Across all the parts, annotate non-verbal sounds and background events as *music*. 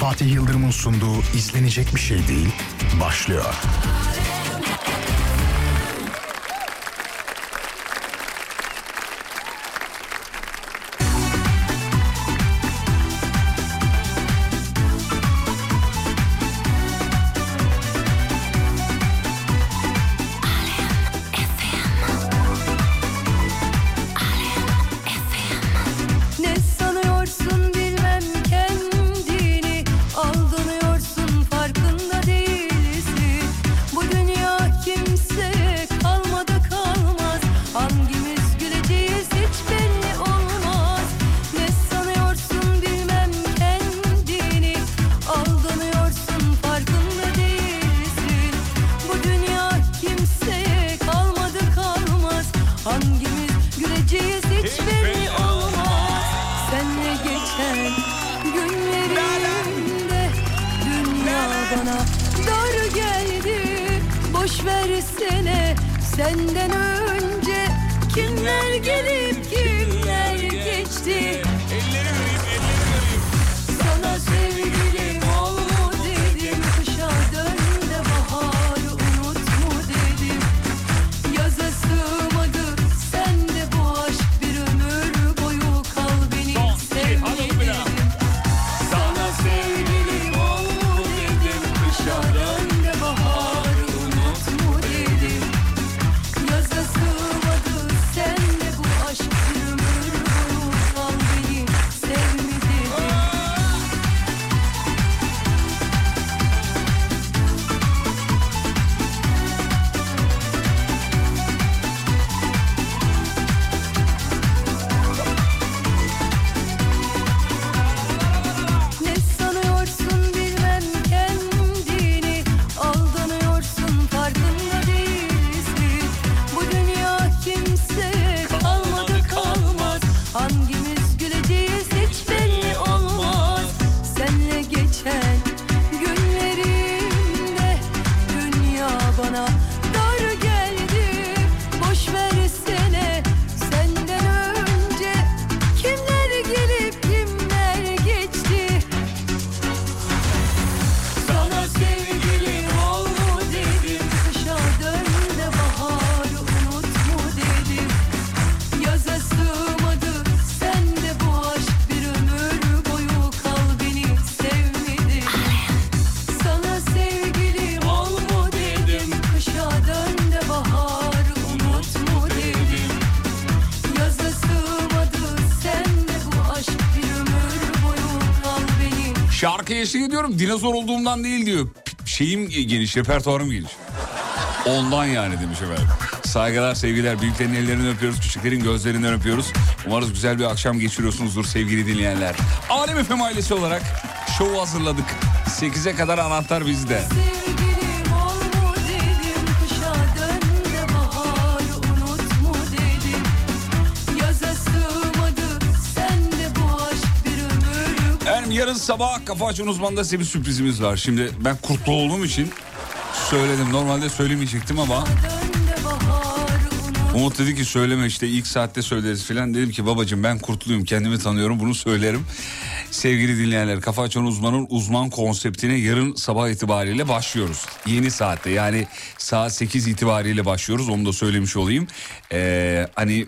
Fatih Yıldırım'ın sunduğu izlenecek bir şey değil başlıyor. Ne beni Şarkı eşlik ediyorum dinozor olduğumdan değil diyor. Şeyim geniş, repertuarım geniş. Ondan yani demiş efendim. Saygılar, sevgiler. Büyüklerin ellerinden öpüyoruz, küçüklerin gözlerinden öpüyoruz. Umarız güzel bir akşam geçiriyorsunuzdur sevgili dinleyenler. Alem FM ailesi olarak şovu hazırladık. 8'e kadar anahtar bizde. Sevgilim Yarın sabah Kafa Açan Uzman'da size bir sürprizimiz var. Şimdi ben kurtlu olduğum için söyledim. Normalde söylemeyecektim ama Umut dedi ki söyleme işte ilk saatte söyleriz filan. Dedim ki babacığım ben kurtluyum kendimi tanıyorum bunu söylerim. Sevgili dinleyenler Kafa Açan Uzman'ın uzman konseptine yarın sabah itibariyle başlıyoruz. Yeni saatte yani saat 8 itibariyle başlıyoruz onu da söylemiş olayım. Ee, hani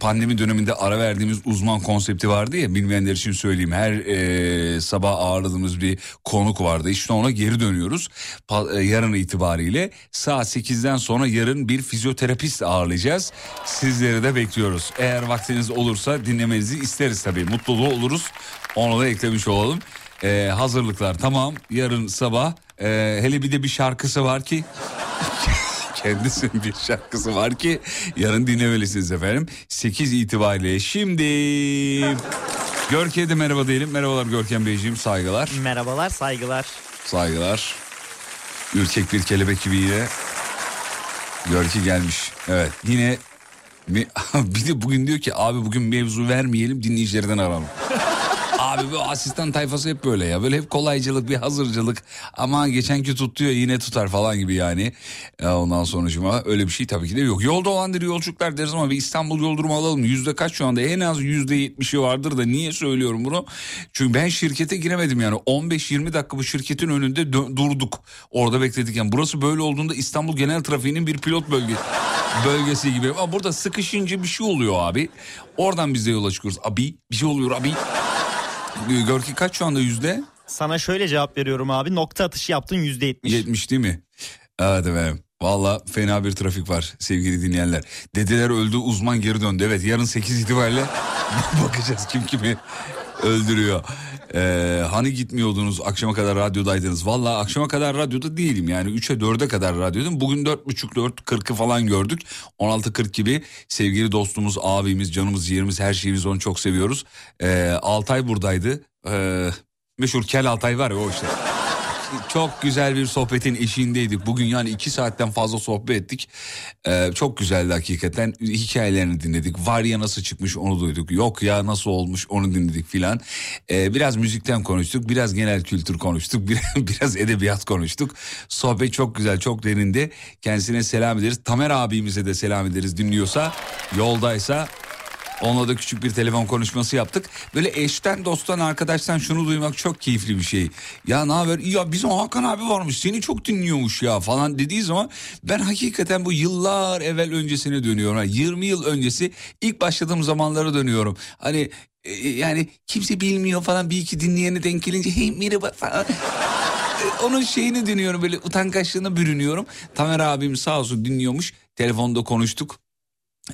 pandemi döneminde ara verdiğimiz uzman konsepti vardı ya bilmeyenler için söyleyeyim. Her e, sabah ağırladığımız bir konuk vardı işte ona geri dönüyoruz. Pa- e, yarın itibariyle saat 8'den sonra yarın bir fizyoterapist ağırlayacağız. Sizleri de bekliyoruz. Eğer vaktiniz olursa dinlemenizi isteriz tabii. Mutlu da oluruz. Onu da eklemiş olalım. Ee, hazırlıklar tamam. Yarın sabah e, hele bir de bir şarkısı var ki *laughs* kendisinin bir şarkısı var ki yarın dinlemelisiniz efendim. 8 itibariyle şimdi Görkem'e de merhaba diyelim. Merhabalar Görkem Beyciğim saygılar. Merhabalar, saygılar. Saygılar. Ürkek bir kelebek gibi yine gelmiş. Evet yine *laughs* bir de bugün diyor ki abi bugün mevzu vermeyelim dinleyicilerden aralım. Abi bu asistan tayfası hep böyle ya. Böyle hep kolaycılık bir hazırcılık. Ama geçenki tutuyor yine tutar falan gibi yani. Ya ondan sonucuma öyle bir şey tabii ki de yok. Yolda olandır yolculuklar deriz ama bir İstanbul yol durumu alalım. Yüzde kaç şu anda? En az yüzde yetmişi vardır da niye söylüyorum bunu? Çünkü ben şirkete giremedim yani. 15-20 dakika bu şirketin önünde durduk. Orada bekledik yani. Burası böyle olduğunda İstanbul genel trafiğinin bir pilot bölge bölgesi gibi. Ama burada sıkışınca bir şey oluyor abi. Oradan biz de yola çıkıyoruz. Abi bir şey oluyor abi. Görki kaç şu anda yüzde? Sana şöyle cevap veriyorum abi. Nokta atışı yaptın yüzde yetmiş. 70 değil mi? Evet efendim. Valla fena bir trafik var sevgili dinleyenler. Dedeler öldü uzman geri döndü. Evet yarın 8 itibariyle *laughs* bakacağız kim kimi öldürüyor. Ee, hani gitmiyordunuz akşama kadar radyodaydınız. Valla akşama kadar radyoda değilim yani 3'e 4'e kadar radyodum. Bugün 4.30 4 40'ı falan gördük. 16.40 gibi sevgili dostumuz, abimiz, canımız, yerimiz her şeyimiz onu çok seviyoruz. Ee, Altay buradaydı. Ee, meşhur Kel Altay var ya o işte. Çok güzel bir sohbetin eşiğindeydik. Bugün yani iki saatten fazla sohbet ettik. Ee, çok güzeldi hakikaten. Hikayelerini dinledik. Var ya nasıl çıkmış onu duyduk. Yok ya nasıl olmuş onu dinledik filan. Ee, biraz müzikten konuştuk. Biraz genel kültür konuştuk. *laughs* Biraz, edebiyat konuştuk. Sohbet çok güzel, çok derindi. Kendisine selam ederiz. Tamer abimize de selam ederiz dinliyorsa. Yoldaysa Onunla da küçük bir telefon konuşması yaptık. Böyle eşten, dosttan, arkadaştan şunu duymak çok keyifli bir şey. Ya ne haber? Ya bizim Hakan abi varmış seni çok dinliyormuş ya falan dediği zaman ben hakikaten bu yıllar evvel öncesine dönüyorum. Yani 20 yıl öncesi ilk başladığım zamanlara dönüyorum. Hani e, yani kimse bilmiyor falan bir iki dinleyeni denk gelince hey merhaba falan. E, *laughs* Onun şeyini dinliyorum böyle utangaçlığına bürünüyorum. Tamer abim sağ olsun dinliyormuş. Telefonda konuştuk.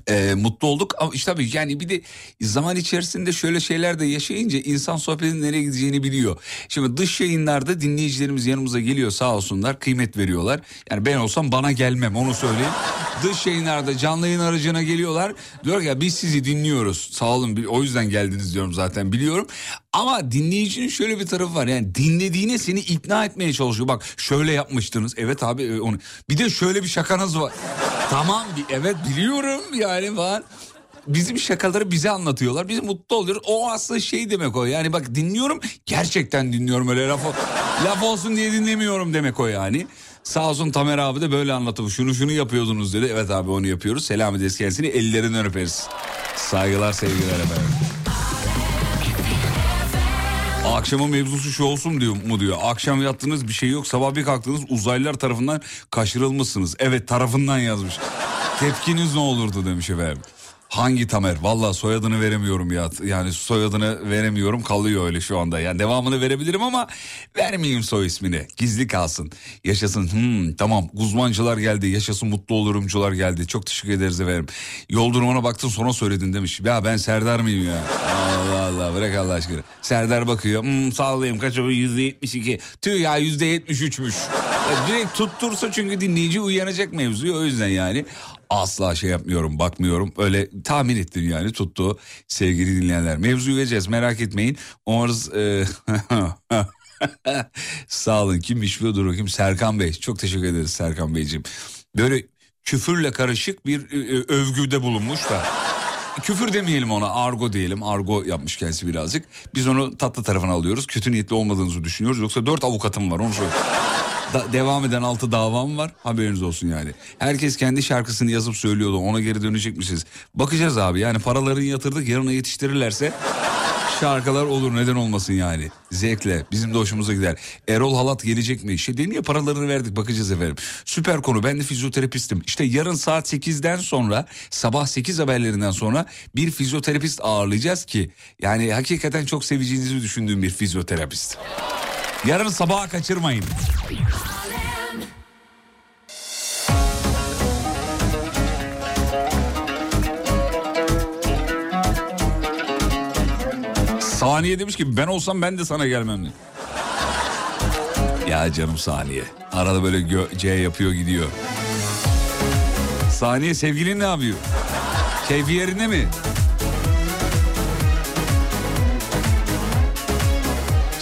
Ee, mutlu olduk ama işte tabii yani bir de zaman içerisinde şöyle şeyler de yaşayınca insan sohbetin nereye gideceğini biliyor. Şimdi dış yayınlarda dinleyicilerimiz yanımıza geliyor sağ olsunlar kıymet veriyorlar. Yani ben olsam bana gelmem onu söyleyeyim. *laughs* dış yayınlarda canlı yayın aracına geliyorlar. Diyor ki ya biz sizi dinliyoruz sağ olun o yüzden geldiniz diyorum zaten biliyorum. Ama dinleyicinin şöyle bir tarafı var yani dinlediğine seni ikna etmeye çalışıyor. Bak şöyle yapmıştınız evet abi e, onu bir de şöyle bir şakanız var. tamam evet biliyorum yani falan. Bizim şakaları bize anlatıyorlar. Biz mutlu oluyoruz. O aslında şey demek o. Yani bak dinliyorum. Gerçekten dinliyorum öyle laf, laf olsun diye dinlemiyorum demek o yani. Sağ olsun Tamer abi de böyle anlattı. Şunu şunu yapıyordunuz dedi. Evet abi onu yapıyoruz. Selam ederiz kendisini. Ellerinden öperiz. Saygılar sevgiler efendim. Akşamın mevzusu şu olsun diyor mu diyor. Akşam yattınız bir şey yok sabah bir kalktınız uzaylılar tarafından kaçırılmışsınız. Evet tarafından yazmış. Tepkiniz ne olurdu demiş efendim. Hangi Tamer? Valla soyadını veremiyorum ya. Yani soyadını veremiyorum kalıyor öyle şu anda. Yani devamını verebilirim ama vermeyeyim soy ismini. Gizli kalsın. Yaşasın. Hmm, tamam uzmancılar geldi. Yaşasın mutlu olurumcular geldi. Çok teşekkür ederiz efendim. Yol durumuna baktın sonra söyledin demiş. Ya ben Serdar mıyım ya? Allah Allah bırak Allah aşkına. Serdar bakıyor. Hmm, sallayayım kaç o yüzde yetmiş iki. Tüh ya yüzde yetmiş üçmüş. Ya Direkt tuttursa çünkü dinleyici uyanacak mevzuyu o yüzden yani. Asla şey yapmıyorum bakmıyorum öyle tahmin ettim yani tuttu sevgili dinleyenler. Mevzuyu vereceğiz merak etmeyin. Umarız e, *laughs* sağ olun kimmiş bu dur bakayım Serkan Bey çok teşekkür ederiz Serkan Beyciğim. Böyle küfürle karışık bir e, e, övgüde bulunmuş da. Küfür demeyelim ona argo diyelim argo yapmış kendisi birazcık. Biz onu tatlı tarafına alıyoruz kötü niyetli olmadığınızı düşünüyoruz yoksa dört avukatım var onu söyleyeyim. Da- devam eden altı davam var haberiniz olsun yani. Herkes kendi şarkısını yazıp söylüyordu ona geri dönecek misiniz? Bakacağız abi yani paralarını yatırdık yarına yetiştirirlerse şarkılar olur neden olmasın yani. Zevkle bizim de hoşumuza gider. Erol Halat gelecek mi? Şey dedim ya paralarını verdik bakacağız efendim. Süper konu ben de fizyoterapistim. İşte yarın saat 8'den sonra sabah 8 haberlerinden sonra bir fizyoterapist ağırlayacağız ki yani hakikaten çok seveceğinizi düşündüğüm bir fizyoterapist. Yarın sabaha kaçırmayın. Saniye demiş ki ben olsam ben de sana gelmem. Ya canım Saniye. Arada böyle gö- C yapıyor gidiyor. Saniye sevgilin ne yapıyor? Keyfi yerinde mi?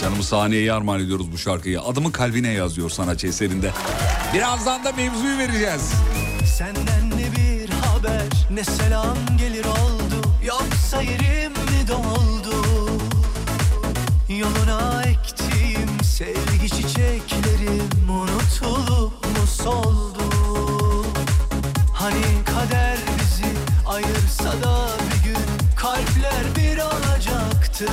Canım Saniye'ye armağan ediyoruz bu şarkıyı. Adımı kalbine yazıyor sanatçı eserinde. Birazdan da mevzuyu vereceğiz. Senden ne bir haber ne selam gelir oldu Yoksa yerim mi doldu Yoluna ektiğim sevgi çiçeklerim Unutulup mu soldu Hani kader bizi ayırsa da bir gün Kalpler bir olacaktı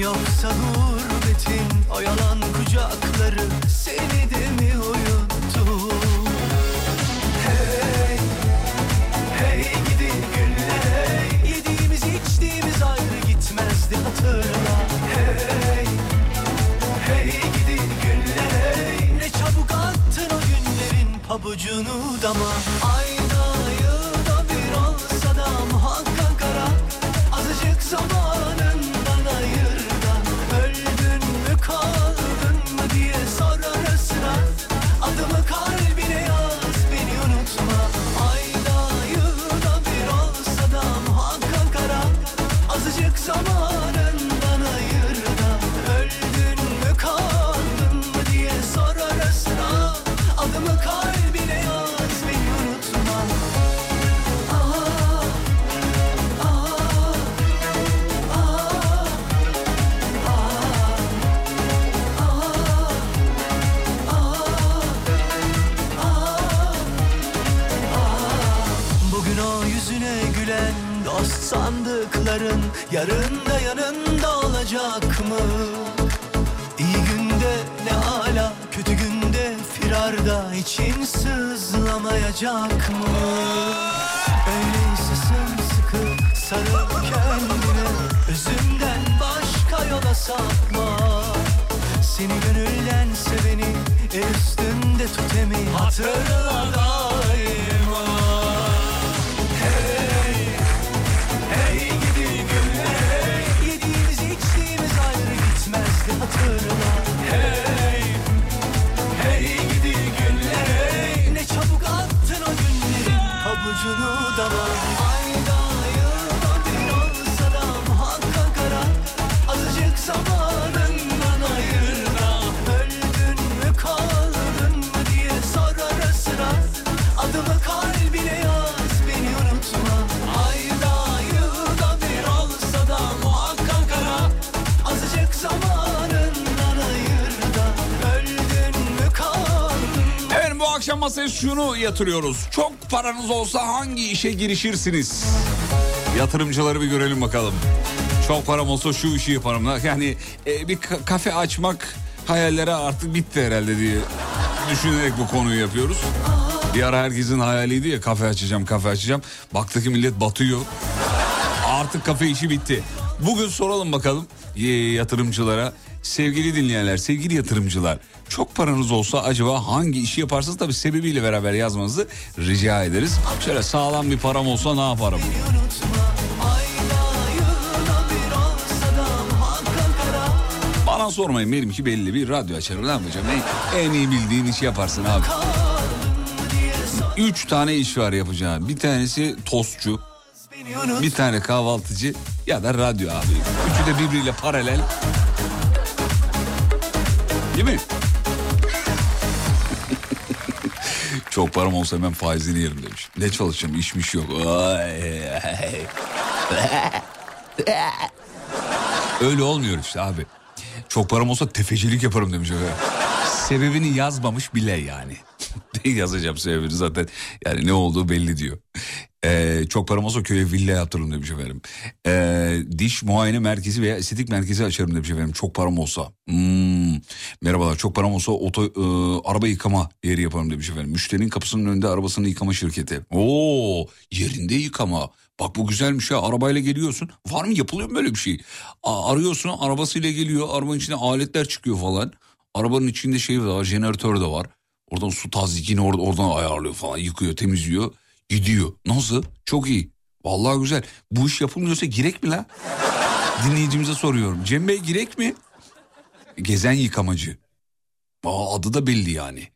Yoksa gurbetin o yalan kucakları Seni de mi uyuttu? Hey, hey gidi günler Yediğimiz içtiğimiz ayrı gitmezdi hatırla. Hey, hey gidi günler Ne çabuk attın o günlerin pabucunu dama. Ayda dost sandıkların Yarın da yanında olacak mı? İyi günde ne ala kötü günde firarda için sızlamayacak mı? Öyleyse sımsıkı sarıl kendine Özümden başka yola sapma Seni gönülden seveni el üstünde tut emin Hatırla pabucunu dama masaya şunu yatırıyoruz. Çok paranız olsa hangi işe girişirsiniz? Yatırımcıları bir görelim bakalım. Çok param olsa şu işi yaparım. Yani e, bir ka- kafe açmak hayallere artık bitti herhalde diye düşünerek bu konuyu yapıyoruz. Bir ara herkesin hayaliydi ya kafe açacağım kafe açacağım. Baktık ki millet batıyor. Artık kafe işi bitti. Bugün soralım bakalım e, yatırımcılara. Sevgili dinleyenler, sevgili yatırımcılar. Çok paranız olsa acaba hangi işi yaparsınız? Tabii sebebiyle beraber yazmanızı rica ederiz. Şöyle sağlam bir param olsa ne yaparım? Bana sormayın benim ki belli bir radyo açarım ne yapacağım? En, en iyi bildiğin işi yaparsın abi. Üç tane iş var yapacağım. Bir tanesi tostçu, bir tane kahvaltıcı ya da radyo abi. Üçü de birbiriyle paralel. Değil mi? Çok param olsa hemen faizini yerim demiş. Ne çalışacağım işmiş yok. *laughs* Öyle olmuyor işte abi. Çok param olsa tefecilik yaparım demiş. öyle. Sebebini yazmamış bile yani. *laughs* Yazacağım sebebini zaten. Yani ne olduğu belli diyor. Ee, çok param olsa köye villa yaptırırım demiş efendim. Ee, diş muayene merkezi veya estetik merkezi açarım demiş efendim. Çok param olsa. Hmm. Merhabalar çok param olsa oto, e, araba yıkama yeri yaparım demiş efendim. Müşterinin kapısının önünde arabasını yıkama şirketi. Oo yerinde yıkama. Bak bu güzelmiş ya arabayla geliyorsun. Var mı yapılıyor mu böyle bir şey? Arıyorsun arabasıyla geliyor. Arabanın içinde aletler çıkıyor falan. Arabanın içinde şey var jeneratör de var. Oradan su tazyikini or- oradan ayarlıyor falan yıkıyor temizliyor. Gidiyor. Nasıl? Çok iyi. Vallahi güzel. Bu iş yapılmıyorsa girek mi la? Dinleyicimize soruyorum. Cem Bey girek mi? Gezen yıkamacı. Aa, adı da belli yani.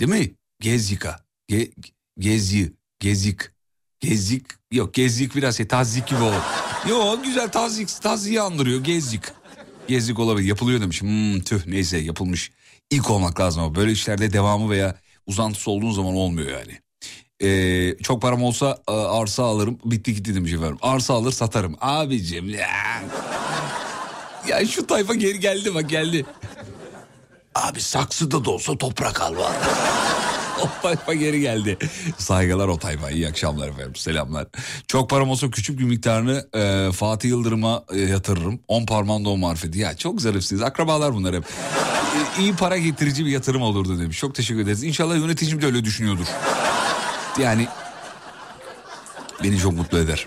Değil mi? Gez yıka. Ge, gez yı. Gez yık. Gezlik yok gezlik biraz şey tazik gibi olur. Yok güzel tazik taziyi andırıyor gezlik. Gezlik olabilir yapılıyor demiş. Hmm, tüh neyse yapılmış. İlk olmak lazım ama böyle işlerde devamı veya uzantısı olduğun zaman olmuyor yani. Ee, çok param olsa e, arsa alırım bitti gitti demiş efendim. Arsa alır satarım. Abicim ya. Ya şu tayfa geri geldi bak geldi. Abi saksıda da olsa toprak al vallahi. *laughs* o tayfa geri geldi. Saygılar o tayfa. İyi akşamlar efendim. Selamlar. Çok param olsa küçük bir miktarını e, Fatih Yıldırım'a e, yatırırım. 10 parmağında o marifeti. Ya çok zarifsiniz. Akrabalar bunlar hep. E, iyi para getirici bir yatırım olurdu demiş. Çok teşekkür ederiz. İnşallah yöneticim de öyle düşünüyordur. Yani Beni çok mutlu eder.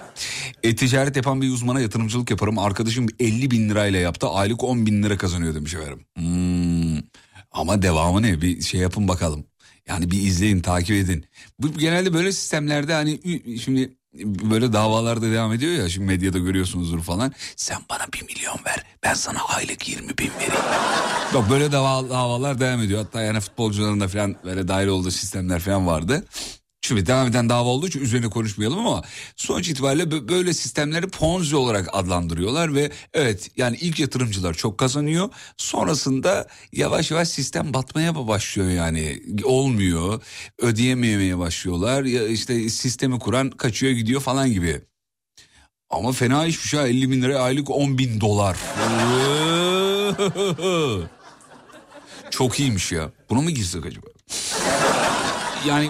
E, ticaret yapan bir uzmana yatırımcılık yaparım. Arkadaşım 50 bin lirayla yaptı. Aylık 10 bin lira kazanıyor demiş efendim. Hmm. Ama devamı ne? Bir şey yapın bakalım. Yani bir izleyin, takip edin. Bu genelde böyle sistemlerde hani şimdi böyle davalarda devam ediyor ya şimdi medyada görüyorsunuzdur falan. Sen bana bir milyon ver ben sana aylık 20 bin vereyim. *laughs* Yok böyle dava, davalar devam ediyor. Hatta yani futbolcuların da falan böyle dahil olduğu sistemler falan vardı. Şimdi devam eden dava olduğu için üzerine konuşmayalım ama sonuç itibariyle bö- böyle sistemleri ponzi olarak adlandırıyorlar ve evet yani ilk yatırımcılar çok kazanıyor. Sonrasında yavaş yavaş sistem batmaya başlıyor yani olmuyor ödeyememeye başlıyorlar ya işte sistemi kuran kaçıyor gidiyor falan gibi. Ama fena işmiş ha 50 bin lira aylık 10 bin dolar. *laughs* Çok iyiymiş ya. Buna mı girsek acaba? Yani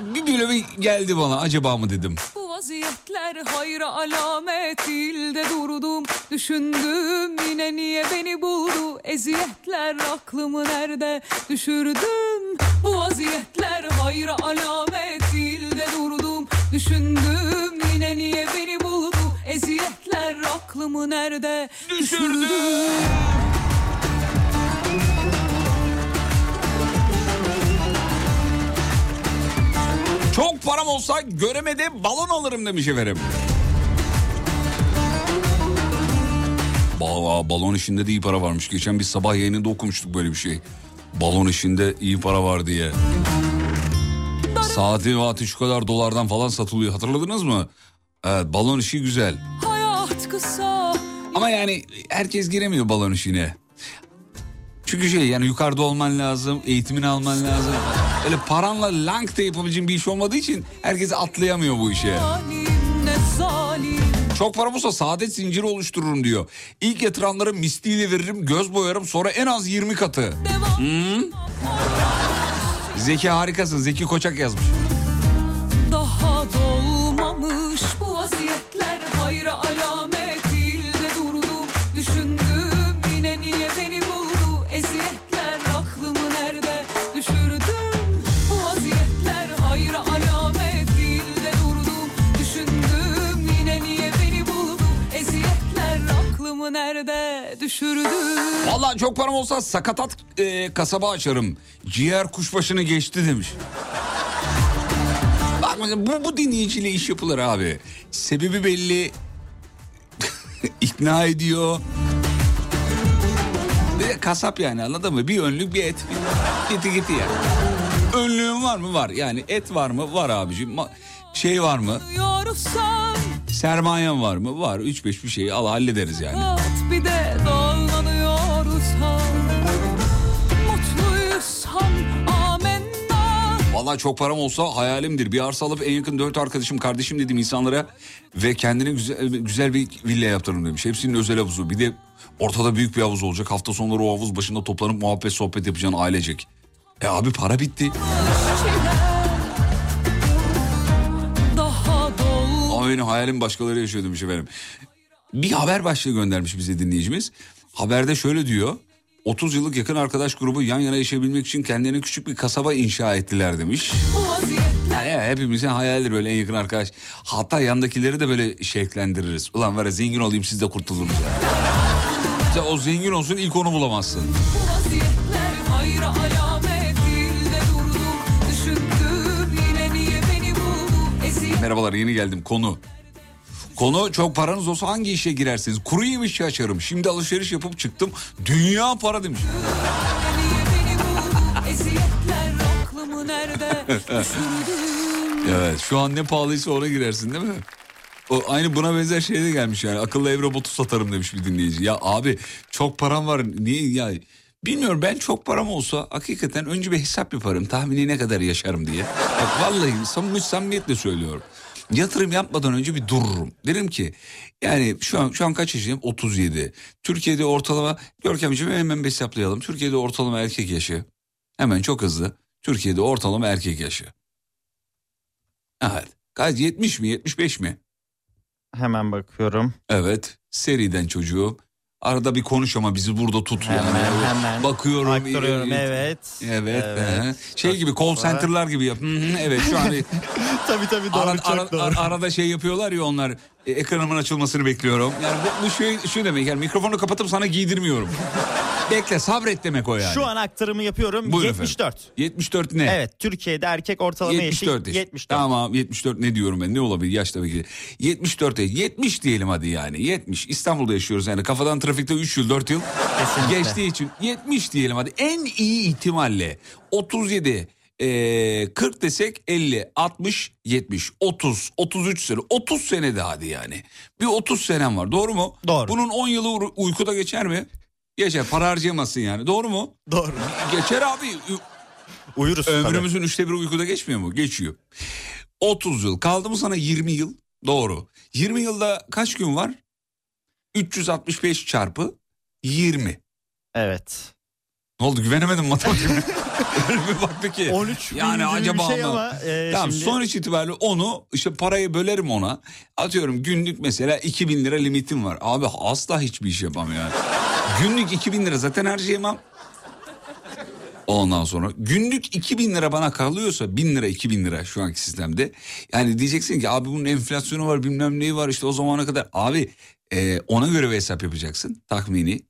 bir böyle bir geldi bana acaba mı dedim. Bu vaziyetler hayra alamet değil de durdum. Düşündüm yine niye beni buldu? Eziyetler aklımı nerede düşürdüm? Bu vaziyetler hayra alamet değil de durdum. Düşündüm yine niye beni buldu? Eziyetler aklımı nerede düşürdüm Çok param olsa göremede balon alırım demiş efendim. Ba- balon işinde de iyi para varmış. Geçen bir sabah yayınında okumuştuk böyle bir şey. Balon işinde iyi para var diye. Saati vaati şu kadar dolardan falan satılıyor. Hatırladınız mı? Evet balon işi güzel. Hayat kısa Ama yani herkes giremiyor balon işine. Çünkü şey yani yukarıda olman lazım, eğitimini alman lazım. Öyle paranla lank da yapabileceğin bir iş olmadığı için herkes atlayamıyor bu işe. Çok param olsa saadet zinciri oluştururum diyor. İlk yatıranlara misliyle veririm, göz boyarım sonra en az 20 katı. Hmm. Zeki harikasın, Zeki Koçak yazmış. Aklımı nerede düşürdüm Vallahi çok param olsa sakatat e, kasaba açarım. Ciğer kuşbaşını geçti demiş. Bak mesela bu, bu dinleyiciyle iş yapılır abi. Sebebi belli. *laughs* ikna ediyor. Bir kasap yani anladın mı? Bir önlük bir et. Bir gitti gitti yani. Önlüğün var mı? Var. Yani et var mı? Var abicim. Ma- Şey var mı? Sermayen var mı? Var. 3-5 bir şeyi al hallederiz yani. Bir de Vallahi çok param olsa hayalimdir. Bir arsa alıp en yakın dört arkadaşım, kardeşim dediğim insanlara ve kendine güzel, güzel bir villa yaptırırım demiş. Hepsinin özel havuzu. Bir de ortada büyük bir havuz olacak. Hafta sonları o havuz başında toplanıp muhabbet sohbet yapacaksın ailecek. E abi para bitti. Benim hayalim başkaları yaşıyor demiş efendim. Bir haber başlığı göndermiş bize dinleyicimiz. Haberde şöyle diyor. 30 yıllık yakın arkadaş grubu yan yana yaşayabilmek için kendilerine küçük bir kasaba inşa ettiler demiş. Yani hepimizin hayalidir böyle en yakın arkadaş. Hatta yandakileri de böyle şevklendiririz. Ulan var ya zengin olayım siz de kurtuluruz ya. İşte *laughs* o zengin olsun ilk onu bulamazsın. Merhabalar yeni geldim konu. Konu çok paranız olsa hangi işe girersiniz? Kuru yemiş açarım. Şimdi alışveriş yapıp çıktım. Dünya para demiş. *laughs* Evet şu an ne pahalıysa ona girersin değil mi? O aynı buna benzer şey de gelmiş yani. Akıllı ev robotu satarım demiş bir dinleyici. Ya abi çok param var. Niye ya? Bilmiyorum ben çok param olsa hakikaten önce bir hesap yaparım. Tahmini ne kadar yaşarım diye. Bak vallahi samimi samimiyetle söylüyorum. Yatırım yapmadan önce bir dururum. Derim ki yani şu an şu an kaç yaşındayım? 37. Türkiye'de ortalama Görkemciğim hemen bir hesaplayalım. Türkiye'de ortalama erkek yaşı. Hemen çok hızlı. Türkiye'de ortalama erkek yaşı. Evet. Kaç 70 mi 75 mi? Hemen bakıyorum. Evet. Seriden çocuğu. Arada bir konuş ama bizi burada tut Hemen yani. hemen. Bakıyorum. Aktarıyorum e, evet. Evet. he. Şey gibi call center'lar gibi yap. Hı hı, evet şu an *laughs* tabii tabii doğru Ara- çok ara- doğru. ara- arada şey yapıyorlar ya onlar e, ekranımın açılmasını bekliyorum. Yani bu, bu şey, şu demek yani mikrofonu kapatıp sana giydirmiyorum. Bekle sabret demek o yani. Şu an aktarımı yapıyorum. Buyurun 74. efendim. 74 ne? Evet Türkiye'de erkek ortalama 74 yaşı yaş. 74. Tamam 74 ne diyorum ben ne olabilir yaş tabii ki. 74 yaş. 70 diyelim hadi yani 70 İstanbul'da yaşıyoruz yani kafadan trafikte 3 yıl 4 yıl Kesinlikle. geçtiği için 70 diyelim hadi en iyi ihtimalle 37 eee 40 desek 50 60 70 30 33 sene 30 sene de hadi yani bir 30 senem var doğru mu? Doğru. Bunun 10 yılı uy- uykuda geçer mi? Geçer para harcayamazsın yani doğru mu? Doğru. Geçer abi Uyuruz tabii. Ömrümüzün üçte biri uykuda geçmiyor mu? Geçiyor. 30 yıl. Kaldı mı sana 20 yıl? Doğru. 20 yılda kaç gün var? 365 çarpı 20. Evet. Ne oldu güvenemedim matematiğime. *laughs* Öyle bir baktı ki. 13 bin Yani acaba bir şey mı? ama e, Tamam şimdi sonuç itibariyle onu işte parayı bölerim ona. Atıyorum günlük mesela 2000 lira limitim var. Abi asla hiçbir iş yapamam yani. günlük 2000 lira zaten harcayamam. Ondan sonra günlük 2000 lira bana kalıyorsa 1000 lira 2000 lira şu anki sistemde. Yani diyeceksin ki abi bunun enflasyonu var bilmem neyi var işte o zamana kadar. Abi e, ona göre bir hesap yapacaksın tahmini.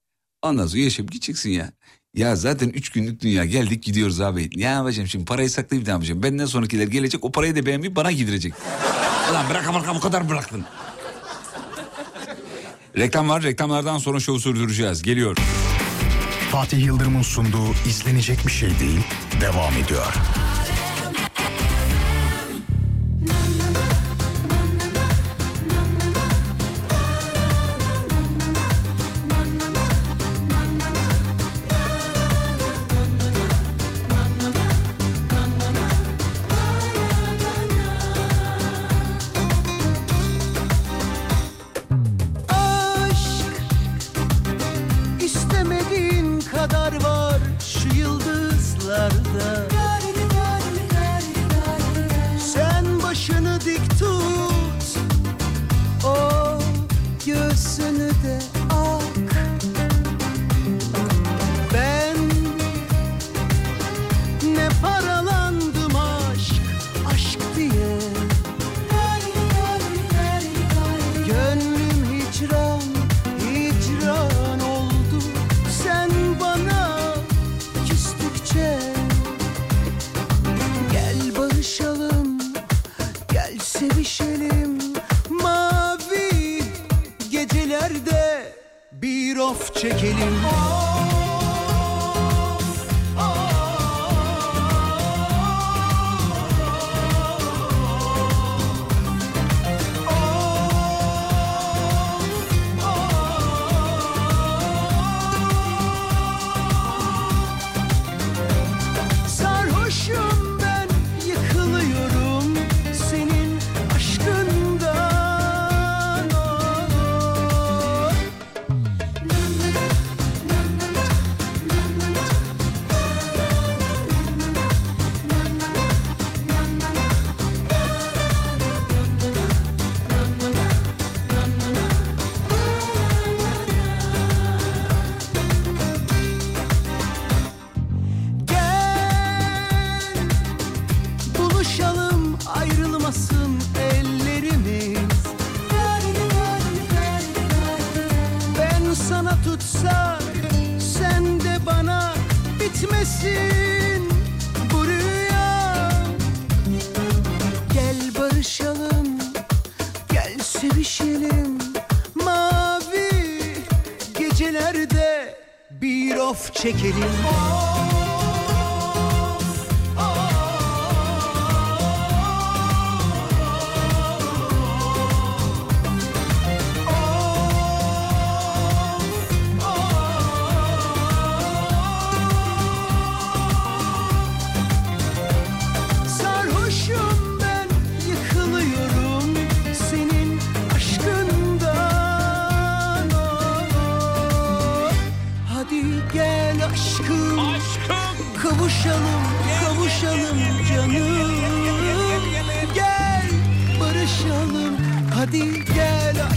Ondan sonra yaşayıp gideceksin ya. Ya zaten 3 günlük dünya geldik gidiyoruz abi. Ne yapacağım şimdi parayı saklayıp ne yapacağım? Benden sonrakiler gelecek o parayı da beğenmeyip bana gidirecek. Ulan bırak bırak bu kadar bıraktın. Reklam var reklamlardan sonra şovu sürdüreceğiz. Geliyor. Fatih Yıldırım'ın sunduğu izlenecek bir şey değil devam ediyor.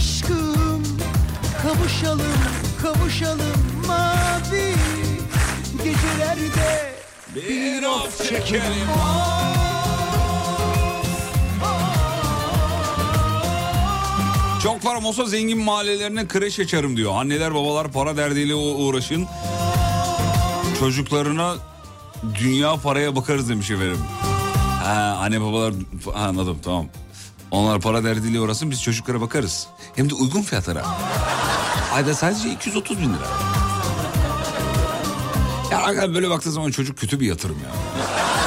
Aşkım Kavuşalım, kavuşalım mavi Gecelerde Bir of çekelim. Çok param olsa zengin mahallelerine kreş açarım diyor. Anneler babalar para derdiyle uğraşın. Çocuklarına dünya paraya bakarız demiş efendim. Ha, anne babalar ha, anladım tamam. Onlar para derdiyle uğraşsın biz çocuklara bakarız. Hem de uygun fiyatlara. Ayda sadece 230 bin lira. Ya böyle baktığı zaman çocuk kötü bir yatırım ya.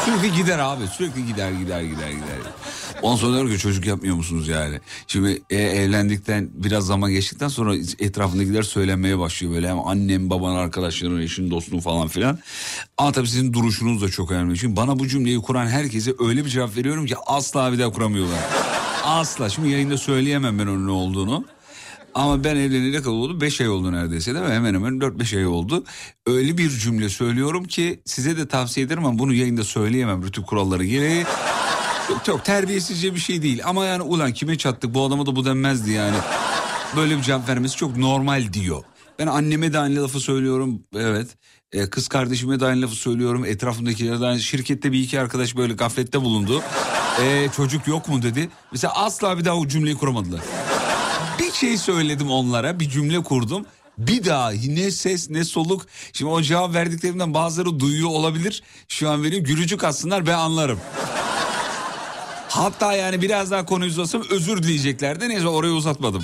Sürekli gider abi sürekli gider gider gider gider. Ondan sonra diyor ki çocuk yapmıyor musunuz yani? Şimdi e, evlendikten biraz zaman geçtikten sonra etrafındakiler söylenmeye başlıyor böyle. Hem annem baban arkadaşların eşin dostun falan filan. Ama tabii sizin duruşunuz da çok önemli. Şimdi bana bu cümleyi kuran herkese öyle bir cevap veriyorum ki asla bir daha kuramıyorlar. Asla. Şimdi yayında söyleyemem ben onun ne olduğunu. Ama ben evleneli kadar oldu 5 ay oldu neredeyse değil mi? Hemen hemen 4-5 ay oldu. Öyle bir cümle söylüyorum ki size de tavsiye ederim ama bunu yayında söyleyemem rütük kuralları gereği. Çok, çok terbiyesizce bir şey değil ama yani ulan kime çattık bu adama da bu denmezdi yani. Böyle bir cevap vermesi çok normal diyor. Ben anneme de aynı lafı söylüyorum evet. Ee, kız kardeşime de aynı lafı söylüyorum. Etrafımdakilere de aynı. Şirkette bir iki arkadaş böyle gaflette bulundu. Ee, çocuk yok mu dedi. Mesela asla bir daha o cümleyi kuramadılar. Bir şey söyledim onlara bir cümle kurdum. Bir daha ne ses ne soluk. Şimdi o cevap verdiklerimden bazıları duyuyor olabilir. Şu an benim gülücük atsınlar ben anlarım. Hatta yani biraz daha konuyu uzatsam özür dileyeceklerdi. Neyse orayı uzatmadım.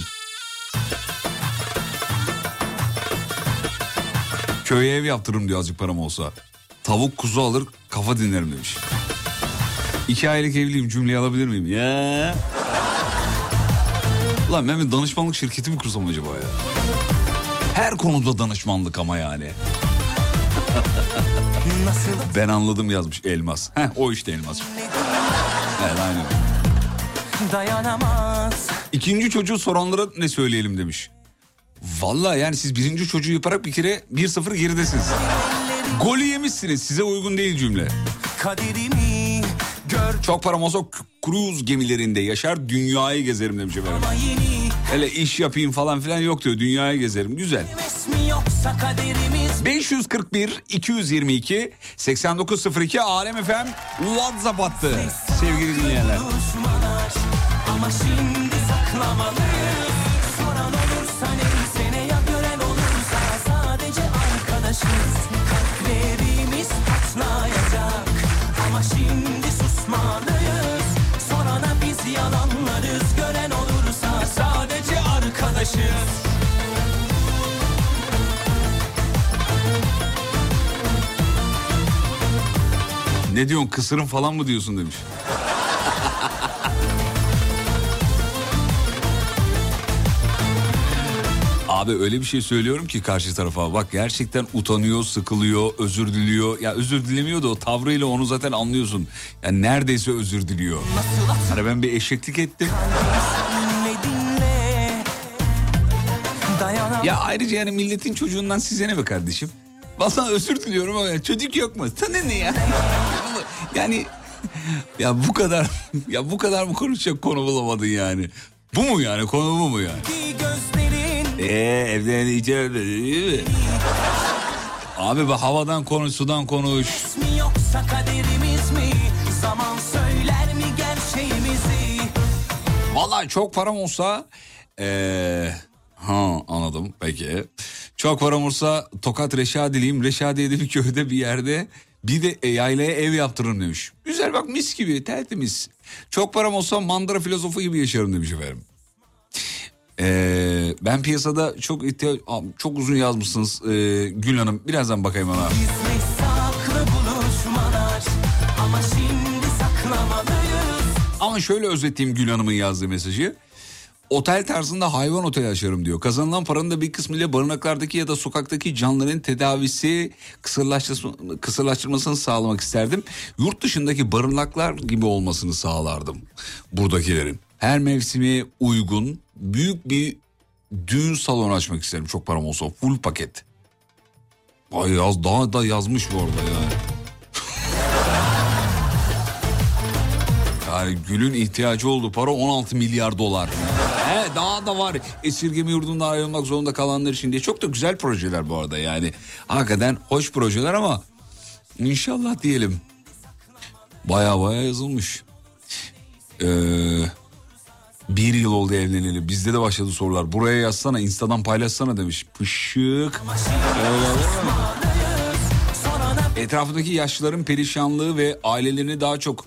Köye ev yaptırırım diyor azıcık param olsa. Tavuk kuzu alır kafa dinlerim demiş. İki aylık evliyim cümleyi alabilir miyim? Ya. Ulan ben bir danışmanlık şirketi mi kursam acaba ya? Her konuda danışmanlık ama yani. Ben anladım yazmış Elmas. Heh o işte Elmas. Evet aynen. dayanamaz İkinci çocuğu soranlara ne söyleyelim demiş. Vallahi yani siz birinci çocuğu yaparak bir kere 1-0 geridesiniz. Golü yemişsiniz size uygun değil cümle. Kaderimi gör Çok param olsa k- kruz gemilerinde yaşar dünyayı gezerim demiş efendim. yeni Hele iş yapayım falan filan yok diyor dünyayı gezerim güzel. mi yoksa kaderimiz 541 222 8902 Alem FM WhatsApp attı sevgili dinleyenler. Ama şimdi saklamalıyız Ne diyorsun kısırın falan mı diyorsun demiş. Abi öyle bir şey söylüyorum ki karşı tarafa bak gerçekten utanıyor, sıkılıyor, özür diliyor. Ya özür dilemiyor da o tavrıyla onu zaten anlıyorsun. Yani neredeyse özür diliyor. Hani ben bir eşeklik ettim. Ya ayrıca yani milletin çocuğundan size ne be kardeşim? Vallahi özür diliyorum ama çocuk yok mu? Sana ne ya? Yani *laughs* ya bu kadar *laughs* ya bu kadar mı konuşacak konu bulamadın yani? Bu mu yani konu bu mu yani? Eee evden iyice değil mi? Abi bu havadan konuş sudan konuş. mi yoksa kaderimiz mi? Zaman söyler mi gerçeğimizi? Vallahi çok param olsa eee ha anladım peki. Çok param olsa Tokat Reşadiliyim. Reşadiye'de bir köyde bir yerde bir de e, yaylaya ev yaptırırım demiş. Güzel bak mis gibi tertemiz. Çok param olsa mandıra filozofu gibi yaşarım demiş efendim. Ee, ben piyasada çok ihtiyaç çok uzun yazmışsınız ee, Gül Hanım. Birazdan bakayım ona. Ama. Ama şöyle özetleyeyim Gül Hanım'ın yazdığı mesajı. Otel tarzında hayvan oteli açarım diyor. Kazanılan paranın da bir kısmıyla barınaklardaki ya da sokaktaki canlıların tedavisi kısırlaştırma, kısırlaştırmasını sağlamak isterdim. Yurt dışındaki barınaklar gibi olmasını sağlardım buradakilerin. Her mevsime uygun büyük bir düğün salonu açmak isterim çok param olsa full paket. Ay yaz daha da yazmış bu arada yani. *laughs* Yani Gül'ün ihtiyacı olduğu para 16 milyar dolar. He, daha da var. Esirgeme yurdundan ayrılmak zorunda kalanlar için diye. Çok da güzel projeler bu arada yani. Hakikaten hoş projeler ama inşallah diyelim. Baya baya yazılmış. Ee, bir yıl oldu evleneli. Bizde de başladı sorular. Buraya yazsana, instadan paylaşsana demiş. Pışık. Etrafındaki yaşlıların perişanlığı ve ailelerini daha çok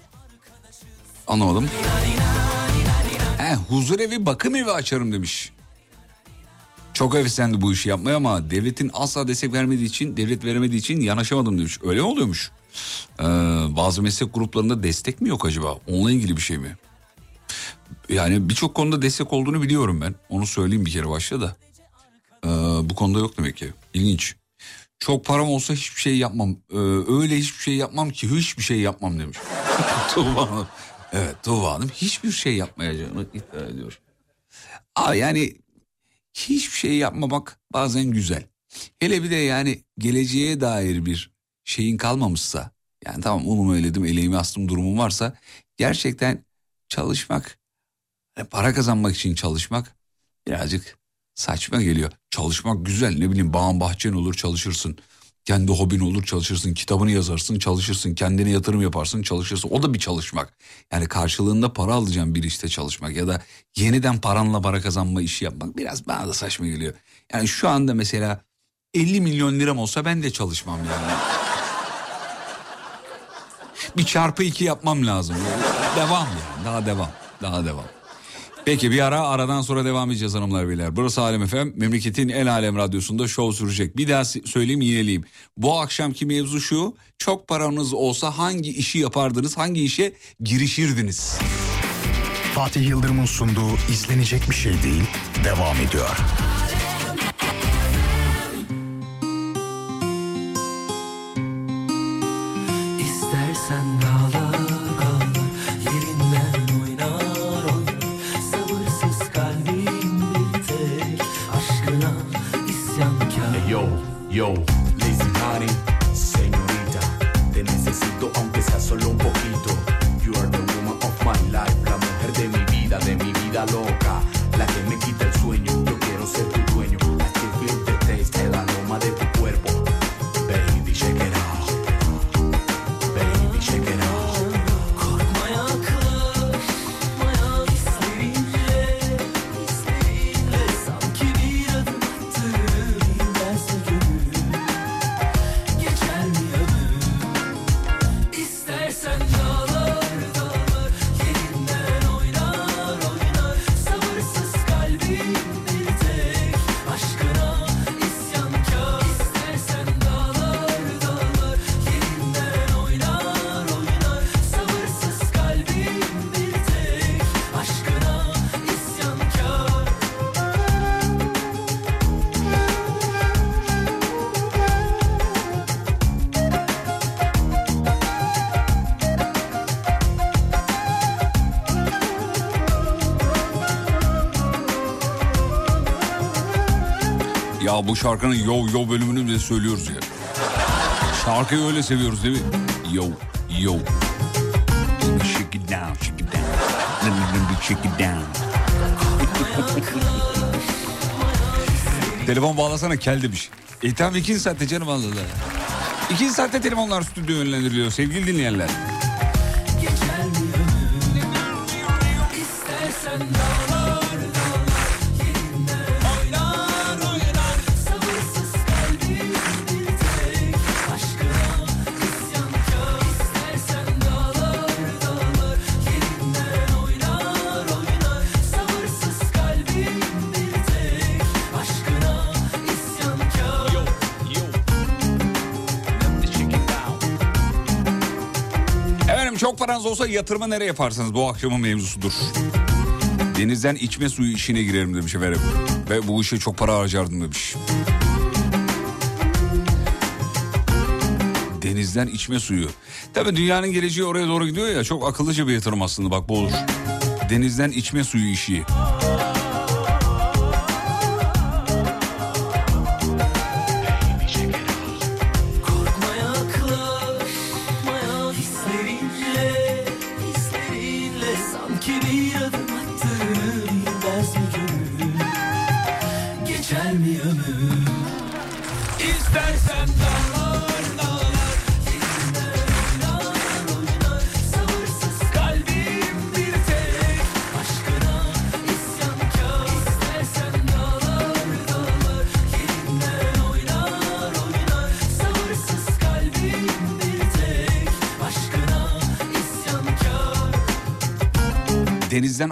anlamadım. Huzur evi bakım evi açarım demiş. Çok heveslendi bu işi yapmaya ama devletin asla destek vermediği için, devlet veremediği için yanaşamadım demiş. Öyle mi oluyormuş? Ee, bazı meslek gruplarında destek mi yok acaba? Onunla ilgili bir şey mi? Yani birçok konuda destek olduğunu biliyorum ben. Onu söyleyeyim bir kere başta da. Ee, bu konuda yok demek ki. İlginç. Çok param olsa hiçbir şey yapmam. Ee, öyle hiçbir şey yapmam ki hiçbir şey yapmam demiş. *laughs* Tuğba Hanım. Evet Tuğba Hanım hiçbir şey yapmayacağını iddia ediyor. Aa, yani hiçbir şey yapmamak bazen güzel. Hele bir de yani geleceğe dair bir şeyin kalmamışsa. Yani tamam unumu eledim eleğimi astım durumum varsa. Gerçekten çalışmak yani para kazanmak için çalışmak birazcık saçma geliyor. Çalışmak güzel ne bileyim bağın bahçen olur çalışırsın. Kendi hobin olur çalışırsın. Kitabını yazarsın çalışırsın. Kendine yatırım yaparsın çalışırsın. O da bir çalışmak. Yani karşılığında para alacağın bir işte çalışmak ya da yeniden paranla para kazanma işi yapmak biraz bana da saçma geliyor. Yani şu anda mesela 50 milyon liram olsa ben de çalışmam yani. bir çarpı iki yapmam lazım. Devam yani daha devam daha devam. Peki bir ara aradan sonra devam edeceğiz hanımlar beyler. Burası Alem Efem memleketin en alem radyosunda şov sürecek. Bir daha söyleyeyim yineleyeyim. Bu akşamki mevzu şu çok paranız olsa hangi işi yapardınız hangi işe girişirdiniz? Fatih Yıldırım'ın sunduğu izlenecek bir şey değil devam ediyor. De Bu şarkının yo yo bölümünü bile söylüyoruz ya. Şarkıyı öyle seviyoruz değil mi? Yo yo. Shake it down, shake it down. Let me, shake it down. Telefon bağlasana kel demiş. E tamam ikinci saatte canım Allah. İkinci saatte telefonlar stüdyo yönlendiriliyor sevgili dinleyenler. Olsa yatırımı nereye yaparsınız bu akşamın mevzusudur. Denizden içme suyu işine girerim demiş efendim. Ve bu işe çok para harcardım demiş. Denizden içme suyu. Tabii dünyanın geleceği oraya doğru gidiyor ya çok akıllıca bir yatırım aslında bak bu olur. Denizden içme suyu işi.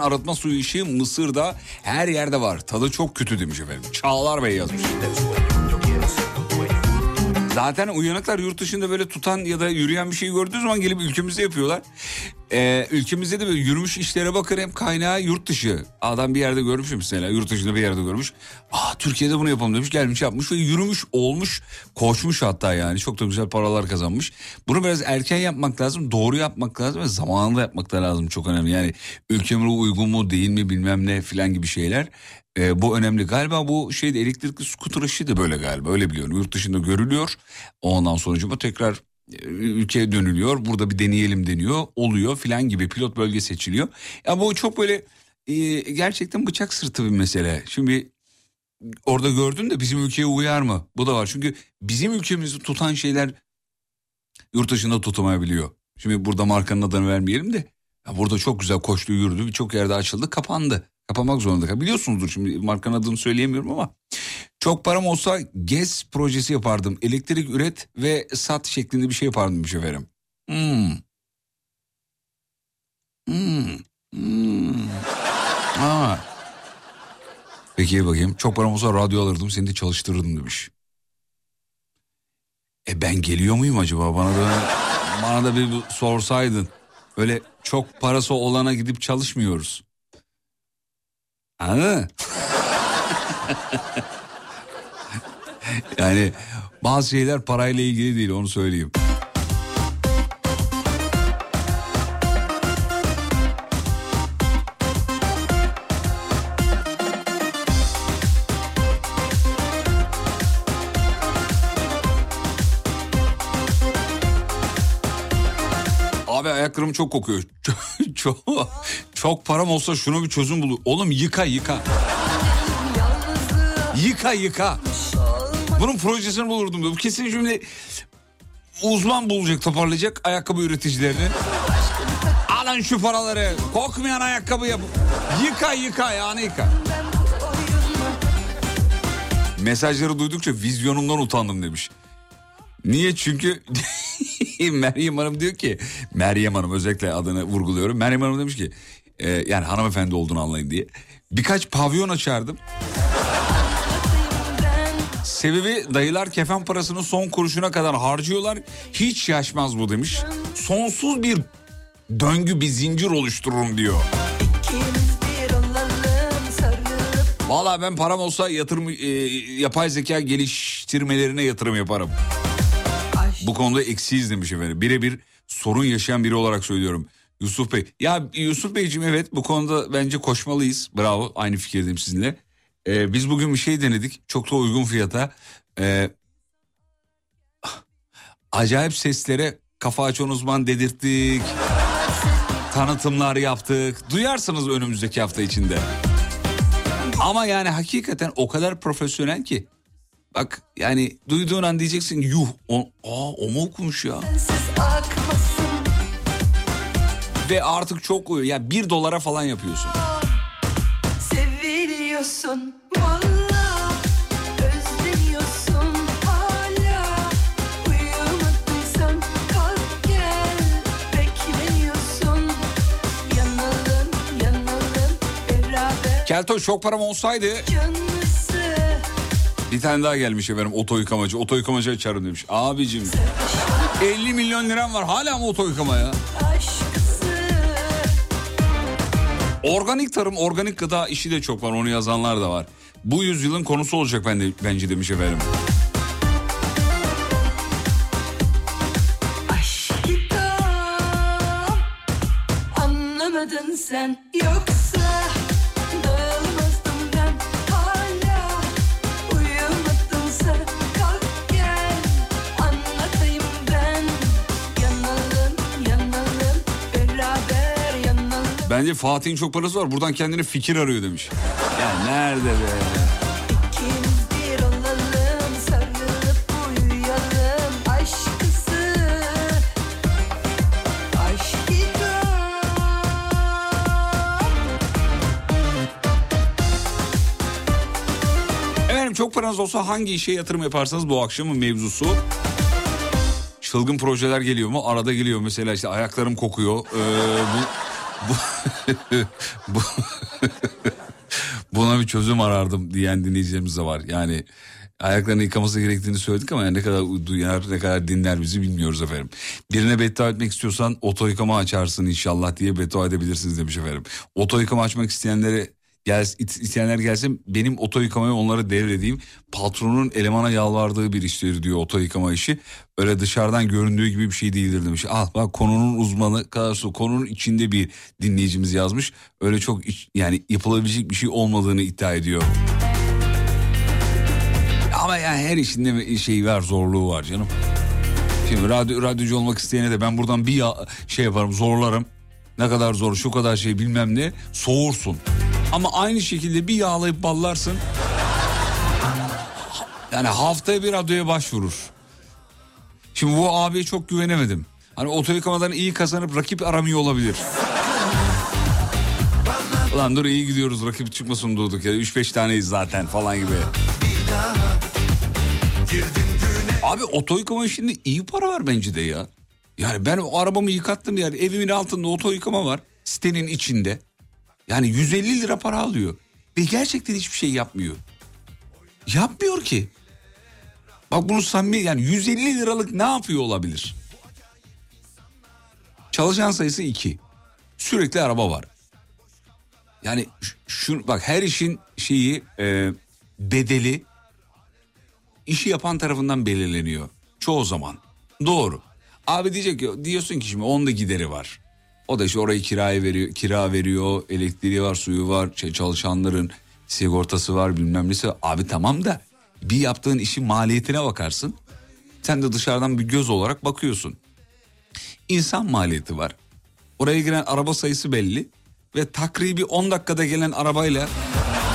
Arıtma suyu işi Mısır'da her yerde var. Tadı çok kötü demiş efendim. Çağlar Bey yazmış. Zaten uyanıklar yurt dışında böyle tutan ya da yürüyen bir şey gördüğü zaman gelip ülkemizde yapıyorlar. Ee, ülkemizde de böyle yürümüş işlere hep kaynağı yurt dışı. Adam bir yerde görmüş mesela yurt dışında bir yerde görmüş. Aa Türkiye'de bunu yapalım demiş gelmiş yapmış ve yürümüş olmuş koşmuş hatta yani çok da güzel paralar kazanmış. Bunu biraz erken yapmak lazım doğru yapmak lazım ve zamanında yapmak da lazım çok önemli. Yani ülkeme uygun mu değil mi bilmem ne filan gibi şeyler. Ee, bu önemli. Galiba bu şeyde elektrikli skuter işi de böyle galiba. Öyle biliyorum. Yurt dışında görülüyor. Ondan sonucuma tekrar e, ülkeye dönülüyor. Burada bir deneyelim deniyor. Oluyor filan gibi pilot bölge seçiliyor. Ya bu çok böyle e, gerçekten bıçak sırtı bir mesele. Şimdi orada gördün de bizim ülkeye uyar mı? Bu da var. Çünkü bizim ülkemizi tutan şeyler yurt dışında tutamayabiliyor. Şimdi burada markanın adını vermeyelim de ya burada çok güzel koştu yürüdü birçok yerde açıldı kapandı. Kapamak zorunda. Biliyorsunuzdur şimdi markanın adını söyleyemiyorum ama çok param olsa GES projesi yapardım. Elektrik üret ve sat şeklinde bir şey yapardım efendim. Hmm. Hmm. Hmm. Aa. Peki bakayım. Çok param olsa radyo alırdım seni de çalıştırırdım demiş. E ben geliyor muyum acaba? Bana da bana da bir sorsaydın. Öyle çok parası olana gidip çalışmıyoruz. Anladın mı? *laughs* yani bazı şeyler parayla ilgili değil onu söyleyeyim. Abi ayaklarım çok kokuyor. *laughs* çok, çok param olsa şuna bir çözüm bulur. Oğlum yıka yıka. Yıka yıka. Bunun projesini bulurdum. Bu kesin şimdi uzman bulacak toparlayacak ayakkabı üreticilerini. Alın şu paraları. Kokmayan ayakkabı yap. Yıka yıka yani yıka. Mesajları duydukça vizyonumdan utandım demiş. Niye? Çünkü *laughs* Meryem Hanım diyor ki Meryem Hanım özellikle adını vurguluyorum. Meryem Hanım demiş ki e, yani hanımefendi olduğunu anlayın diye. Birkaç pavyon açardım. Sebebi dayılar kefen parasını son kuruşuna kadar harcıyorlar. Hiç yaşmaz bu demiş. Sonsuz bir döngü bir zincir oluştururum diyor. Valla ben param olsa yatırım e, yapay zeka geliştirmelerine yatırım yaparım. Bu konuda eksiyiz demiş efendim. Birebir sorun yaşayan biri olarak söylüyorum. Yusuf Bey. Ya Yusuf Beyciğim evet bu konuda bence koşmalıyız. Bravo aynı fikirdeyim sizinle. Ee, biz bugün bir şey denedik. Çok da uygun fiyata. Ee, acayip seslere kafa açan uzman dedirttik. Tanıtımlar yaptık. Duyarsınız önümüzdeki hafta içinde. Ama yani hakikaten o kadar profesyonel ki. Bak yani duyduğun an diyeceksin yuh o, aa, o mu okumuş ya? Ve artık çok uyuyor. Ya bir dolara falan yapıyorsun. Seviliyorsun valla Özleniyorsun hala. Uyumadıysan kalk gel. Bekleniyorsun Yanalım yanalım beraber. Kelto çok param olsaydı Canlısı. Bir tane daha gelmiş efendim oto yıkamacı. Oto yıkamacı açarım demiş. Abicim 50 milyon liram var hala mı oto yıkama ya? Organik tarım, organik gıda işi de çok var. Onu yazanlar da var. Bu yüzyılın konusu olacak ben de, bence demiş efendim. Bence Fatih'in çok parası var. Buradan kendine fikir arıyor demiş. Ya nerede be? Efendim çok paranız olsa hangi işe yatırım yaparsanız bu akşamın mevzusu. Çılgın projeler geliyor mu? Arada geliyor mesela işte ayaklarım kokuyor. Ee, bu bu, *laughs* bu *laughs* buna bir çözüm arardım diyen dinleyicilerimiz de var. Yani ayaklarını yıkaması gerektiğini söyledik ama yani ne kadar duyar ne kadar dinler bizi bilmiyoruz efendim. Birine beddua etmek istiyorsan oto yıkama açarsın inşallah diye beddua edebilirsiniz demiş efendim. Oto yıkama açmak isteyenlere gel, isteyenler gelsin benim oto yıkamayı onlara devredeyim. Patronun elemana yalvardığı bir iştir diyor oto yıkama işi. Öyle dışarıdan göründüğü gibi bir şey değildir demiş. Ah bak konunun uzmanı kadar konunun içinde bir dinleyicimiz yazmış. Öyle çok iç- yani yapılabilecek bir şey olmadığını iddia ediyor. Ama yani her işinde bir şey var zorluğu var canım. Şimdi radyo, radyocu olmak isteyene de ben buradan bir ya- şey yaparım zorlarım. Ne kadar zor şu kadar şey bilmem ne soğursun. Ama aynı şekilde bir yağlayıp ballarsın. Yani haftaya bir radyoya başvurur. Şimdi bu abiye çok güvenemedim. Hani oto yıkamadan iyi kazanıp rakip aramıyor olabilir. Ulan dur iyi gidiyoruz rakip çıkmasın durduk ya 3-5 taneyiz zaten falan gibi. Abi oto yıkama işinde iyi para var bence de ya. Yani ben o arabamı yıkattım yani evimin altında oto yıkama var sitenin içinde. Yani 150 lira para alıyor. Ve gerçekten hiçbir şey yapmıyor. Yapmıyor ki. Bak bunu samimi yani 150 liralık ne yapıyor olabilir? Çalışan sayısı 2. Sürekli araba var. Yani şu bak her işin şeyi e, bedeli işi yapan tarafından belirleniyor. Çoğu zaman. Doğru. Abi diyecek ki diyorsun ki şimdi onda gideri var. O da işte orayı kiraya veriyor, kira veriyor, elektriği var, suyu var, şey, çalışanların sigortası var, bilmem nesi. Abi tamam da bir yaptığın işin maliyetine bakarsın. Sen de dışarıdan bir göz olarak bakıyorsun. İnsan maliyeti var. Oraya giren araba sayısı belli ve takribi 10 dakikada gelen arabayla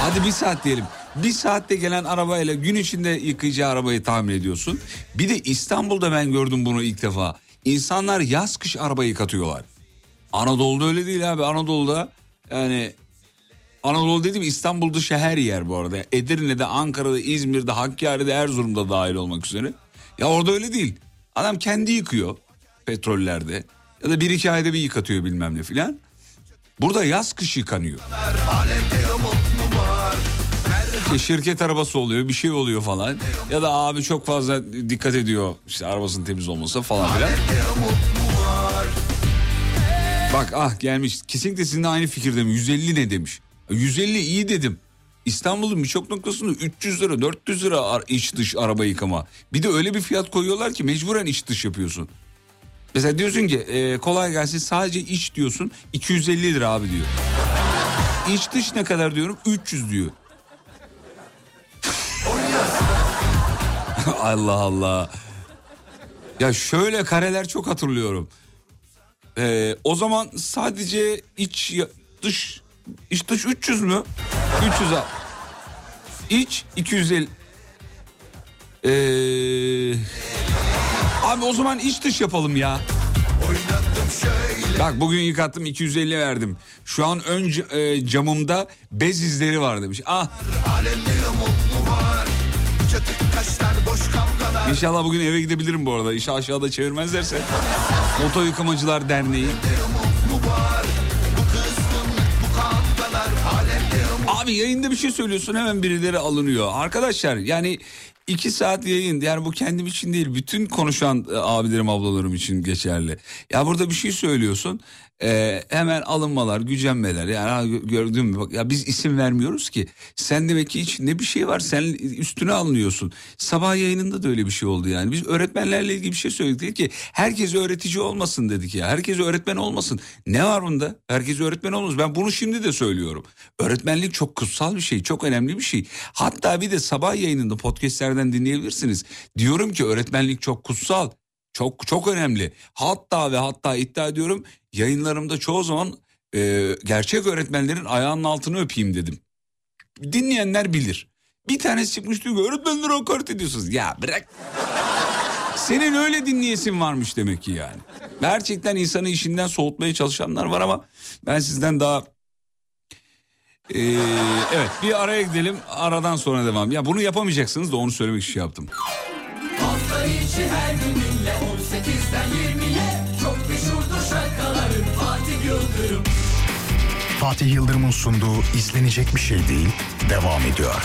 hadi bir saat diyelim. Bir saatte gelen arabayla gün içinde yıkayacağı arabayı tahmin ediyorsun. Bir de İstanbul'da ben gördüm bunu ilk defa. İnsanlar yaz kış araba yıkatıyorlar. Anadolu'da öyle değil abi. Anadolu'da yani Anadolu dedim İstanbul dışı her yer bu arada. Edirne'de, Ankara'da, İzmir'de, Hakkari'de, Erzurum'da dahil olmak üzere. Ya orada öyle değil. Adam kendi yıkıyor petrollerde. Ya da bir iki ayda bir yıkatıyor bilmem ne filan. Burada yaz kış yıkanıyor. İşte şirket arabası oluyor bir şey oluyor falan. Ya da abi çok fazla dikkat ediyor işte arabasının temiz olması falan filan. Bak ah gelmiş kesinlikle sizinle aynı fikirdeyim 150 ne demiş. 150 iyi dedim. İstanbul'un birçok noktasında 300 lira 400 lira iç dış araba yıkama. Bir de öyle bir fiyat koyuyorlar ki mecburen iç dış yapıyorsun. Mesela diyorsun ki e, kolay gelsin sadece iç diyorsun 250 lira abi diyor. İç dış ne kadar diyorum 300 diyor. *laughs* Allah Allah. Ya şöyle kareler çok hatırlıyorum. Ee, o zaman sadece iç dış iç dış 300 mü? 300 al. İç 250. Ee, abi o zaman iç dış yapalım ya. Bak bugün yıkattım 250 verdim. Şu an ön e, camımda bez izleri var demiş. Ah. *laughs* İnşallah bugün eve gidebilirim bu arada. İşi aşağıda çevirmezlerse. Moto Yıkamacılar Derneği. Abi yayında bir şey söylüyorsun hemen birileri alınıyor. Arkadaşlar yani iki saat yayın yani bu kendim için değil bütün konuşan e, abilerim ablalarım için geçerli. Ya burada bir şey söylüyorsun e, hemen alınmalar gücenmeler yani gördün mü bak ya biz isim vermiyoruz ki sen demek ki içinde bir şey var sen üstüne alınıyorsun. Sabah yayınında da öyle bir şey oldu yani biz öğretmenlerle ilgili bir şey söyledik dedik ki herkes öğretici olmasın dedik ya herkes öğretmen olmasın. Ne var bunda herkes öğretmen olmaz ben bunu şimdi de söylüyorum. Öğretmenlik çok kutsal bir şey çok önemli bir şey. Hatta bir de sabah yayınında podcastlerden dinleyebilirsiniz. Diyorum ki öğretmenlik çok kutsal. Çok çok önemli. Hatta ve hatta iddia ediyorum yayınlarımda çoğu zaman e, gerçek öğretmenlerin ayağının altını öpeyim dedim. Dinleyenler bilir. Bir tanesi çıkmış diyor öğretmenlere hakaret ediyorsunuz. Ya bırak. Senin öyle dinleyesin varmış demek ki yani. Gerçekten insanı işinden soğutmaya çalışanlar var ama ben sizden daha ee, evet bir araya gidelim aradan sonra devam. Ya bunu yapamayacaksınız da onu söylemek için şey yaptım. Hafta içi her gün dinle 18'den 20'ye Çok meşhurdur şarkıların Fatih Yıldırım Fatih Yıldırım'ın sunduğu izlenecek bir şey değil devam ediyor.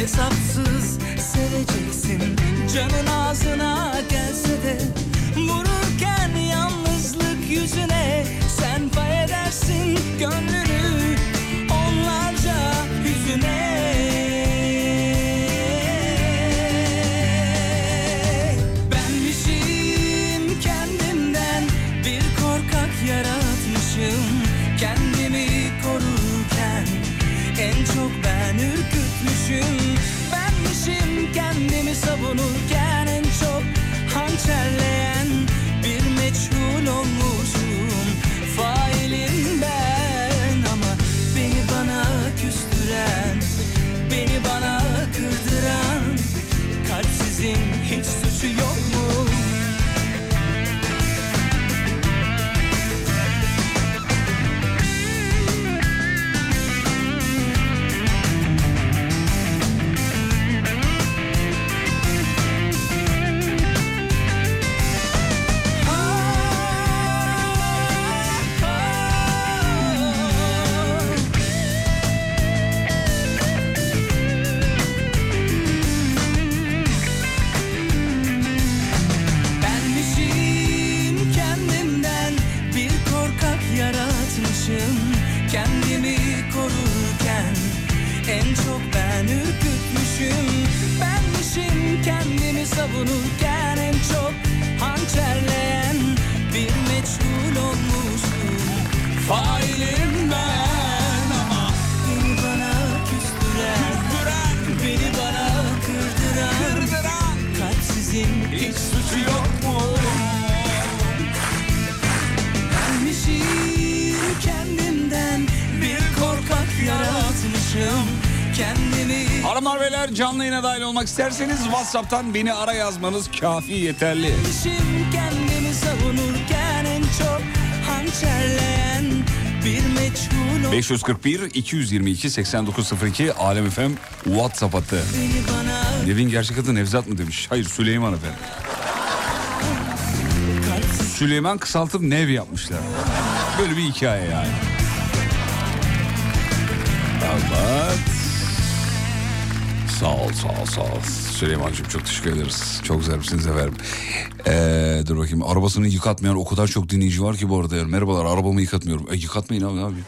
Hesapsız seveceksin. Canın ağzına gelse de Vururken yalnızlık yüzüne sen pay edersin. Gönlünü Beyler canlı yayına dahil olmak isterseniz WhatsApp'tan beni ara yazmanız kafi yeterli. Meçhul ol- 541 222 8902 Alem FM WhatsApp bana Nevin gerçek adı Nevzat mı demiş? Hayır Süleyman efendim. Süleyman kısaltıp Nev yapmışlar. Böyle bir hikaye yani. Evet. Sağ ol, sağ ol, sağ ol. Süleyman'cığım çok teşekkür ederiz. Çok zarifsiniz efendim. Ee, dur bakayım. Arabasını yıkatmayan o kadar çok dinleyici var ki bu arada. Yani. Merhabalar arabamı yıkatmıyorum. E, yıkatmayın abi abi.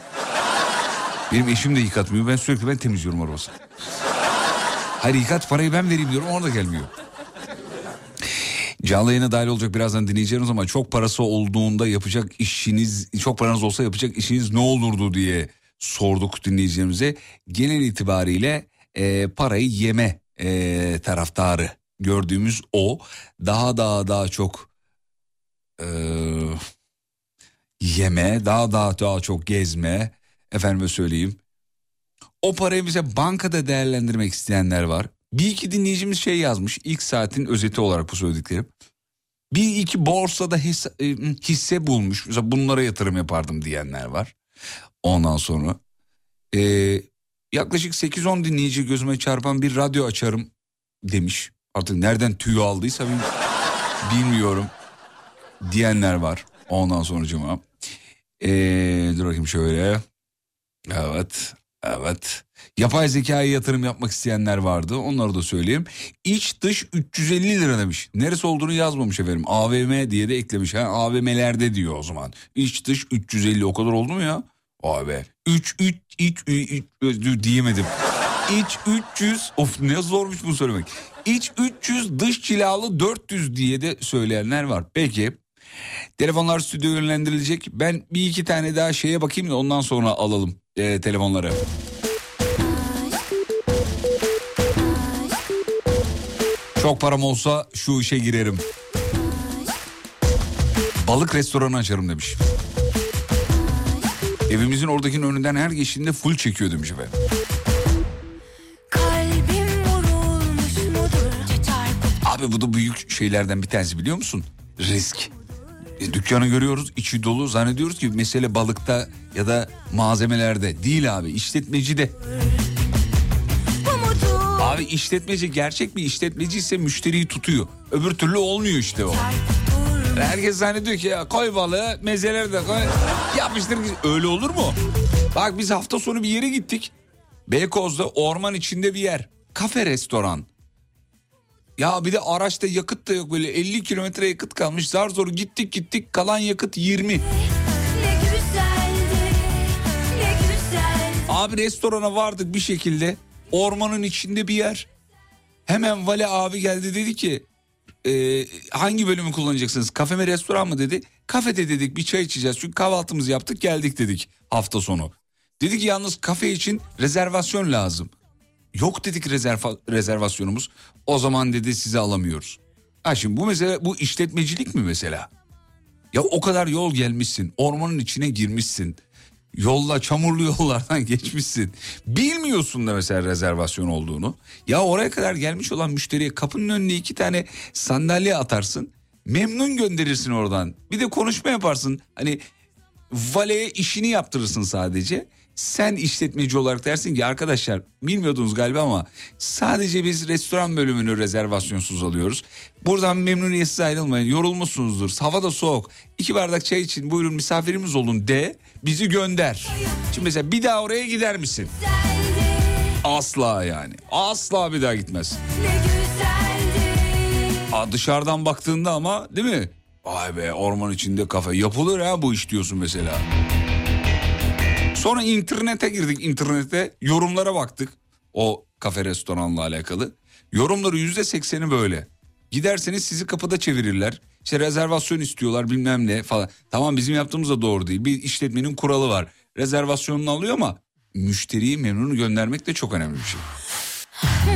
Benim eşim de yıkatmıyor. Ben sürekli ben temizliyorum arabasını. Hayır yıkat parayı ben vereyim diyorum. Ona gelmiyor. Canlı yayına dahil olacak birazdan dinleyeceğiniz ama çok parası olduğunda yapacak işiniz, çok paranız olsa yapacak işiniz ne olurdu diye sorduk dinleyicilerimize. Genel itibariyle e, parayı yeme e, taraftarı gördüğümüz o. Daha daha daha çok e, yeme, daha daha daha çok gezme. Efendime söyleyeyim. O parayı bize bankada değerlendirmek isteyenler var. Bir iki dinleyicimiz şey yazmış. ilk saatin özeti olarak bu söylediklerim. Bir iki borsada hisse, hisse bulmuş. Mesela bunlara yatırım yapardım diyenler var. Ondan sonra e, yaklaşık 8-10 dinleyici gözüme çarpan bir radyo açarım demiş. Artık nereden tüy aldıysa bil- bilmiyorum diyenler var. Ondan sonra cuma. E, dur bakayım şöyle. Evet. Evet. Yapay zekaya yatırım yapmak isteyenler vardı. Onları da söyleyeyim. İç dış 350 lira demiş. Neresi olduğunu yazmamış efendim. AVM diye de eklemiş. Ha, AVM'lerde diyor o zaman. İç dış 350 o kadar oldu mu ya? Abi. 3 3 iç 3 diyemedim. İç 300 of ne zormuş bunu söylemek. İç 300 dış cilalı 400 diye de söyleyenler var. Peki telefonlar stüdyo yönlendirilecek. Ben bir iki tane daha şeye bakayım da ondan sonra alalım e, telefonları. Çok param olsa şu işe girerim. Balık restoranı açarım demiş. Evimizin oradakinin önünden her geçtiğinde full çekiyor demiş efendim. Abi bu da büyük şeylerden bir tanesi biliyor musun? Risk. E, dükkanı görüyoruz içi dolu zannediyoruz ki mesele balıkta ya da malzemelerde değil abi işletmeci de. Abi işletmeci gerçek bir işletmeci ise müşteriyi tutuyor. Öbür türlü olmuyor işte o. dur. Herkes zannediyor ki ya koy balığı mezeleri de koy yapıştır. Öyle olur mu? Bak biz hafta sonu bir yere gittik. Beykoz'da orman içinde bir yer. Kafe restoran. Ya bir de araçta yakıt da yok böyle 50 kilometre yakıt kalmış. Zar zor gittik gittik kalan yakıt 20. Ne güzeldi, ne güzel. Abi restorana vardık bir şekilde. Ormanın içinde bir yer. Hemen Vale abi geldi dedi ki e, hangi bölümü kullanacaksınız? Kafe mi restoran mı dedi. Kafede dedik bir çay içeceğiz. Çünkü kahvaltımızı yaptık geldik dedik hafta sonu. Dedi ki yalnız kafe için rezervasyon lazım. Yok dedik rezerva, rezervasyonumuz. O zaman dedi sizi alamıyoruz. Ha şimdi bu mesele bu işletmecilik mi mesela? Ya o kadar yol gelmişsin. Ormanın içine girmişsin. Yolla çamurlu *laughs* yollardan geçmişsin. Bilmiyorsun da mesela rezervasyon olduğunu. Ya oraya kadar gelmiş olan müşteriye kapının önüne iki tane sandalye atarsın. Memnun gönderirsin oradan. Bir de konuşma yaparsın. Hani valeye işini yaptırırsın sadece. Sen işletmeci olarak dersin ki arkadaşlar bilmiyordunuz galiba ama sadece biz restoran bölümünü rezervasyonsuz alıyoruz. Buradan memnuniyetsiz ayrılmayın yorulmuşsunuzdur hava da soğuk. İki bardak çay için buyurun misafirimiz olun de bizi gönder. Şimdi mesela bir daha oraya gider misin? Asla yani asla bir daha gitmez. Aa, dışarıdan baktığında ama değil mi? Vay be orman içinde kafe yapılır ha bu iş diyorsun mesela. Sonra internete girdik internete yorumlara baktık. O kafe restoranla alakalı. Yorumları yüzde sekseni böyle. Giderseniz sizi kapıda çevirirler. İşte rezervasyon istiyorlar bilmem ne falan. Tamam bizim yaptığımız da doğru değil. Bir işletmenin kuralı var. Rezervasyonunu alıyor ama müşteriyi memnun göndermek de çok önemli bir şey.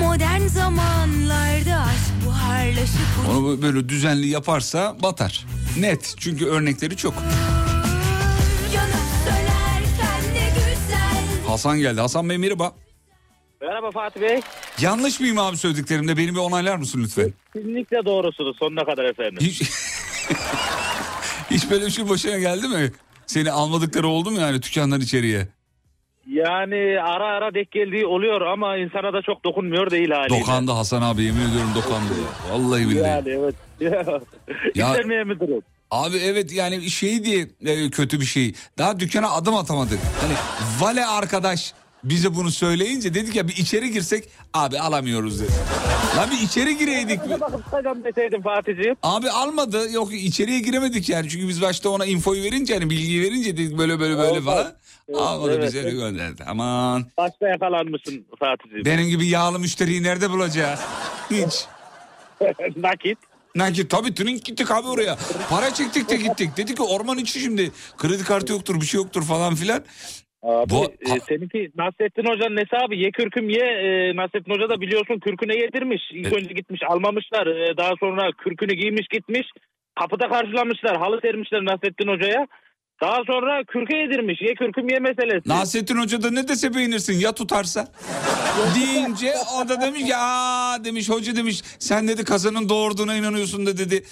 Modern zamanlarda aşk buharlaşıp Onu böyle düzenli yaparsa batar. Net çünkü örnekleri çok. Hasan geldi. Hasan Bey merhaba. Merhaba Fatih Bey. Yanlış mıyım abi söylediklerimde? Beni bir onaylar mısın lütfen? Kesinlikle doğrusunuz sonuna kadar efendim. Hiç, *laughs* hiç böyle bir şey başına geldi mi? Seni almadıkları oldu mu yani dükkandan içeriye? Yani ara ara denk geldiği oluyor ama insana da çok dokunmuyor değil haliyle. Dokandı Hasan abi yemin ediyorum dokandı ya. Vallahi billahi. Yani evet. *laughs* Ya- İstenmeye mi durum? Abi evet yani şey diye e, kötü bir şey. Daha dükkana adım atamadık. Hani vale arkadaş bize bunu söyleyince dedik ya bir içeri girsek abi alamıyoruz dedi. Lan bir içeri gireydik. Bakıp Fatih'ciğim. Abi almadı. Yok içeriye giremedik yani. Çünkü biz başta ona infoyu verince hani bilgiyi verince dedik böyle böyle böyle falan. Evet, Almadı evet, bize evet. gönderdi. Aman. Başta yakalanmışsın Fatih'ciğim. Benim gibi yağlı müşteriyi nerede bulacağız? Hiç. *laughs* Nakit. Nakit tabii trink gittik abi oraya. Para çektik de gittik. Dedik ki orman içi şimdi. Kredi kartı yoktur bir şey yoktur falan filan. Abi Bu- e, seninki Nasrettin Hoca'nın hesabı ye kürküm ye. E, Nasrettin Hoca da biliyorsun kürküne yedirmiş. İlk önce gitmiş almamışlar. E, daha sonra kürkünü giymiş gitmiş. Kapıda karşılamışlar. Halı sermişler Nasrettin Hoca'ya. Daha sonra kürke yedirmiş. Ye kürküm ye meselesi. Nasrettin Hoca da ne dese beğenirsin ya tutarsa. *laughs* Deyince o da demiş ki aa demiş hoca demiş sen dedi kazanın doğurduğuna inanıyorsun da dedi.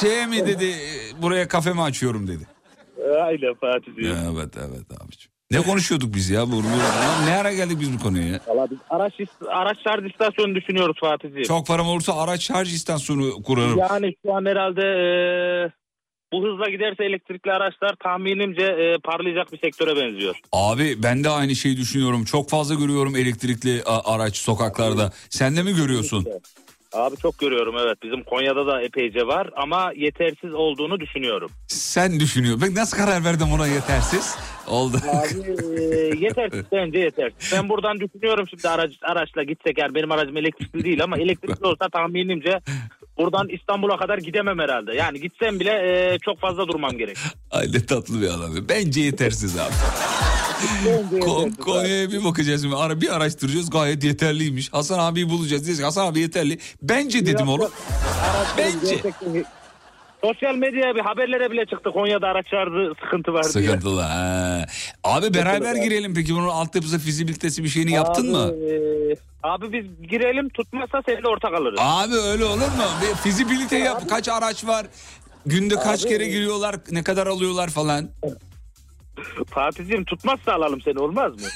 Şeye mi dedi buraya kafe mi açıyorum dedi. Aynen Fatih'ciğim. Evet evet abiciğim. Ne konuşuyorduk biz ya? Bu, ne ara geldik biz bu konuya ya? Valla biz araç, araç şarj istasyonu düşünüyoruz Fatih'ciğim. Çok param olursa araç şarj istasyonu kurarım. Yani şu an herhalde e, bu hızla giderse elektrikli araçlar tahminimce e, parlayacak bir sektöre benziyor. Abi ben de aynı şeyi düşünüyorum. Çok fazla görüyorum elektrikli araç sokaklarda. Sen de mi görüyorsun? Abi çok görüyorum evet. Bizim Konya'da da epeyce var ama yetersiz olduğunu düşünüyorum. Sen düşünüyor. Ben nasıl karar verdim ona yetersiz? Oldu. Abi e, yetersiz *laughs* bence yetersiz. Ben buradan düşünüyorum şimdi araç, araçla gitsek eğer benim aracım elektrikli değil ama elektrikli olsa tahminimce buradan İstanbul'a kadar gidemem herhalde. Yani gitsem bile e, çok fazla durmam gerek. Ay ne tatlı bir adam. Bence yetersiz abi. Abi. Konya'ya bir bakacağız. Şimdi. Ara, bir araştıracağız gayet yeterliymiş. Hasan abiyi bulacağız. Diyeceğiz Hasan abi yeterli. Bence dedim oğlum. Bence. Sosyal medyaya bir haberlere bile çıktı Konya'da araç şarjı sıkıntı var diye. Sıkıntılı. ha. Abi beraber abi. girelim peki bunun altyapısı fizibilitesi bir şeyini yaptın mı? Abi, e, abi biz girelim tutmazsa seninle ortak alırız. Abi öyle olur mu? Bir fizibilite yap. Kaç araç var? Günde kaç kere giriyorlar? Ne kadar alıyorlar falan? *laughs* Fatih'ciğim tutmazsa alalım seni olmaz mı?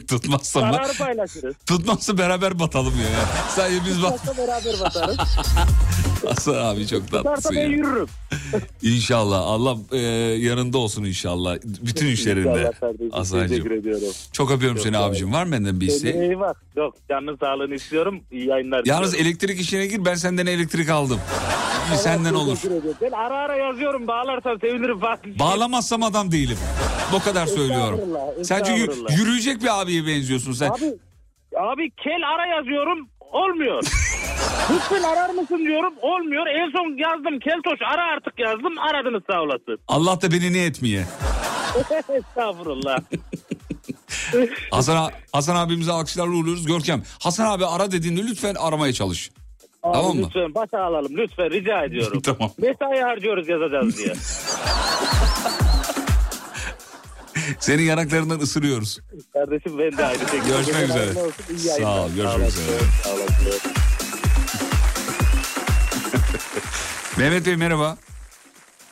*laughs* Tutmazsa mı? Kararı paylaşırız. Tutmazsa beraber batalım ya. Sadece biz bak. Tutmazsa beraber batarız. *laughs* Hasan abi çok Tutarsa tatlısın ben ya. yürürüm. İnşallah Allah e, yanında olsun inşallah. Bütün işlerinde. Hasan'cığım. Çok öpüyorum seni sağ ol. abicim. Var mı benden bir isteğin? Bak. Yok canın sağlığını istiyorum. İyi yayınlar Yalnız diliyorum. elektrik işine gir ben senden elektrik aldım. İyi, senden olur. Ben ara ara yazıyorum. Bağlarsan sevinirim Fatih. Bağlamazsam adam değilim. Bu kadar söylüyorum. Sen çünkü yürüyecek bir abiye benziyorsun sen. Abi, abi kel ara yazıyorum. Olmuyor. *laughs* Lütfen arar mısın diyorum. Olmuyor. En son yazdım. Keltoş ara artık yazdım. Aradınız sağ olasın. Allah da beni ne etmeye. *laughs* Estağfurullah. *laughs* Hasan, Hasan abimize alkışlarla uğurluyoruz. Görkem Hasan abi ara dediğinde lütfen aramaya çalış. Abi Tamam mı? Lütfen başa alalım. Lütfen rica *laughs* ediyorum. Tamam. Mesai harcıyoruz yazacağız diye. *laughs* Senin yanaklarından ısırıyoruz. Kardeşim ben de aynı şekilde. Görüşmek üzere. Sağ ol, görüşmek üzere. Sağ olasın. *laughs* Mehmet Bey merhaba.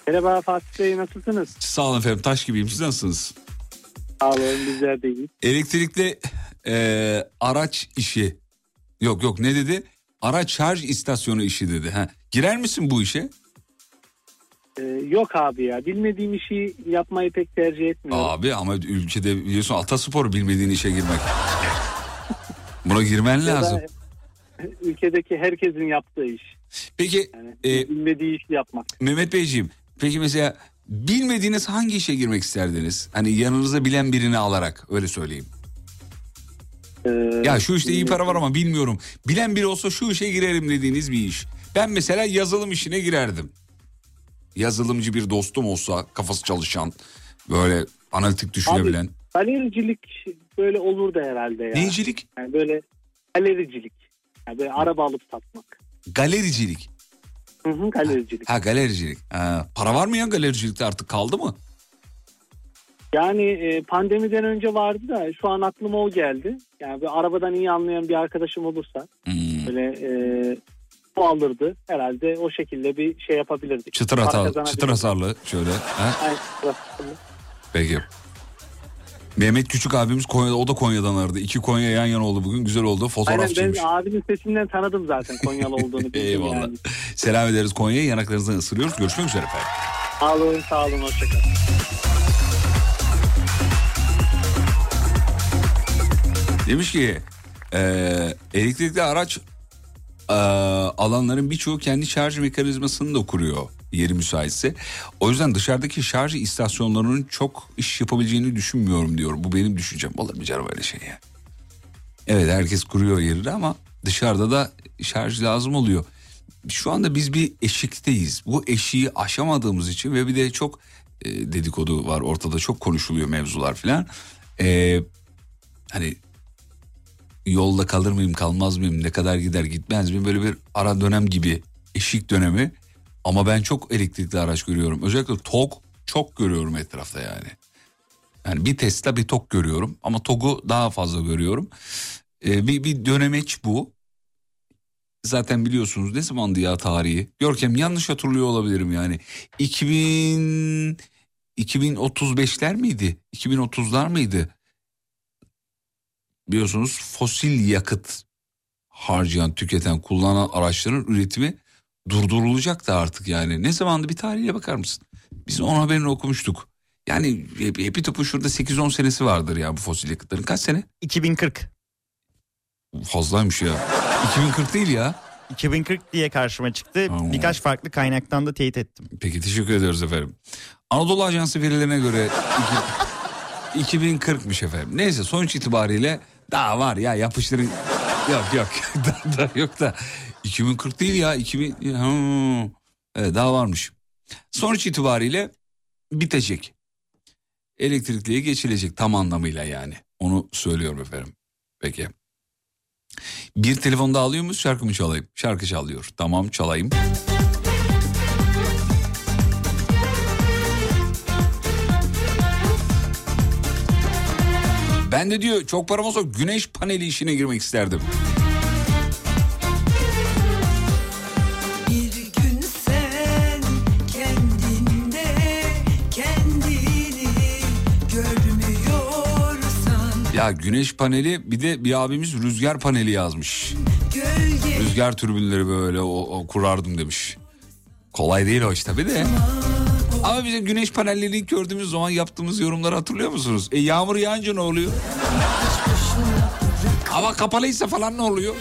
Merhaba Fatih Bey nasılsınız? Sağ olun efendim taş gibiyim siz nasılsınız? Sağ olun bizler de iyiyiz. Elektrikli e, araç işi. Yok yok ne dedi? Araç şarj istasyonu işi dedi. Ha. Girer misin bu işe? Ee, yok abi ya bilmediğim işi yapmayı pek tercih etmiyorum. Abi ama ülkede biliyorsun ataspor bilmediğin işe girmek. Buna girmen lazım. *laughs* Ülkedeki herkesin yaptığı iş. Peki Yani e, bilmediği işi yapmak. Mehmet Beyciğim peki mesela bilmediğiniz hangi işe girmek isterdiniz? Hani yanınıza bilen birini alarak öyle söyleyeyim. Ee, Ya şu işte iyi para var ama bilmiyorum. Bilen biri olsa şu işe girerim dediğiniz bir iş. Ben mesela yazılım işine girerdim. Yazılımcı bir dostum olsa kafası çalışan böyle analitik düşünebilen. galericilik böyle olurdu herhalde ya. Neycilik? Yani böyle galericilik. Yani böyle araba alıp satmak. Galericilik. Hı hı, galericilik. Ha galericilik. Ha, para var mı ya galericilikte artık kaldı mı? Yani e, pandemiden önce vardı da şu an aklıma o geldi. Yani bir arabadan iyi anlayan bir arkadaşım olursa Hmm. böyle e, o alırdı. Herhalde o şekilde bir şey yapabilirdik. Çıtır, Para hata, kazanabilirdik. çıtır hasarlı şöyle. Ha? Aynen. Peki. Mehmet Küçük abimiz Konya'da, o da Konya'dan aradı. İki Konya yan yana oldu bugün. Güzel oldu. Aynen Fotoğrafçıymış. ben abinin sesinden tanıdım zaten Konyalı olduğunu. *laughs* Eyvallah. Yani. Selam ederiz Konya'ya. Yanaklarınızdan ısırıyoruz. Görüşmek üzere efendim. Sağ olun sağ olun hoşçakalın. Demiş ki e, elektrikli araç e, alanların birçoğu kendi şarj mekanizmasını da kuruyor yeri müsaitse. O yüzden dışarıdaki şarj istasyonlarının çok iş yapabileceğini düşünmüyorum diyorum. Bu benim düşüncem. Olur mu canım öyle şey ya? Evet herkes kuruyor yerini ama dışarıda da şarj lazım oluyor. Şu anda biz bir eşikteyiz. Bu eşiği aşamadığımız için ve bir de çok e, dedikodu var ortada çok konuşuluyor mevzular filan. E, hani yolda kalır mıyım kalmaz mıyım ne kadar gider gitmez miyim böyle bir ara dönem gibi eşik dönemi ama ben çok elektrikli araç görüyorum özellikle TOG çok görüyorum etrafta yani. Yani bir Tesla bir TOG görüyorum ama TOG'u daha fazla görüyorum. Ee, bir, bir dönemeç bu. Zaten biliyorsunuz ne zamandı ya tarihi? Görkem yanlış hatırlıyor olabilirim yani. 2000 2035'ler miydi? 2030'lar mıydı? Biliyorsunuz fosil yakıt harcayan, tüketen, kullanan araçların üretimi durdurulacak da artık yani. Ne zamandı bir tarihe bakar mısın? Biz onun haberini okumuştuk. Yani hepi topu şurada 8-10 senesi vardır ya bu fosil yakıtların. Kaç sene? 2040. Fazlaymış ya. 2040 değil ya. 2040 diye karşıma çıktı. Tamam. Birkaç farklı kaynaktan da teyit ettim. Peki teşekkür ediyoruz efendim. Anadolu Ajansı verilerine göre iki- *laughs* 2040'mış efendim. Neyse sonuç itibariyle daha var ya yapıştırın. Yok yok *laughs* daha, yok da 2040 değil ya 2000 Hmm. Evet, daha varmış. Sonuç itibariyle bitecek. Elektrikliye geçilecek tam anlamıyla yani. Onu söylüyorum efendim. Peki. Bir telefon daha alıyor muyuz şarkı mı çalayım? Şarkı çalıyor. Tamam çalayım. Ben de diyor çok param olsa güneş paneli işine girmek isterdim. Bir Ya güneş paneli bir de bir abimiz rüzgar paneli yazmış. gölge Rüzgar türbinleri böyle o, o kurardım demiş. Kolay değil o iş tabii de. Ama bize güneş panellerini gördüğümüz zaman yaptığımız yorumları hatırlıyor musunuz? E yağmur yağınca ne oluyor? Hava kapalıysa falan ne oluyor?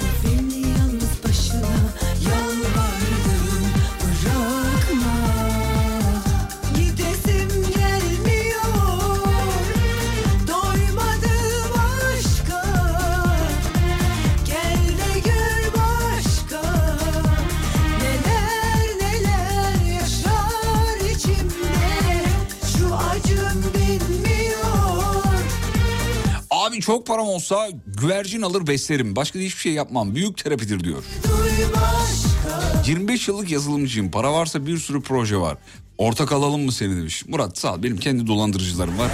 Abi çok param olsa güvercin alır beslerim. Başka da hiçbir şey yapmam. Büyük terapidir diyor. duy başka 25 yıllık yazılımcıyım. Para varsa bir sürü proje var. Ortak alalım mı seni demiş. Murat sağ ol. Benim kendi dolandırıcılarım var.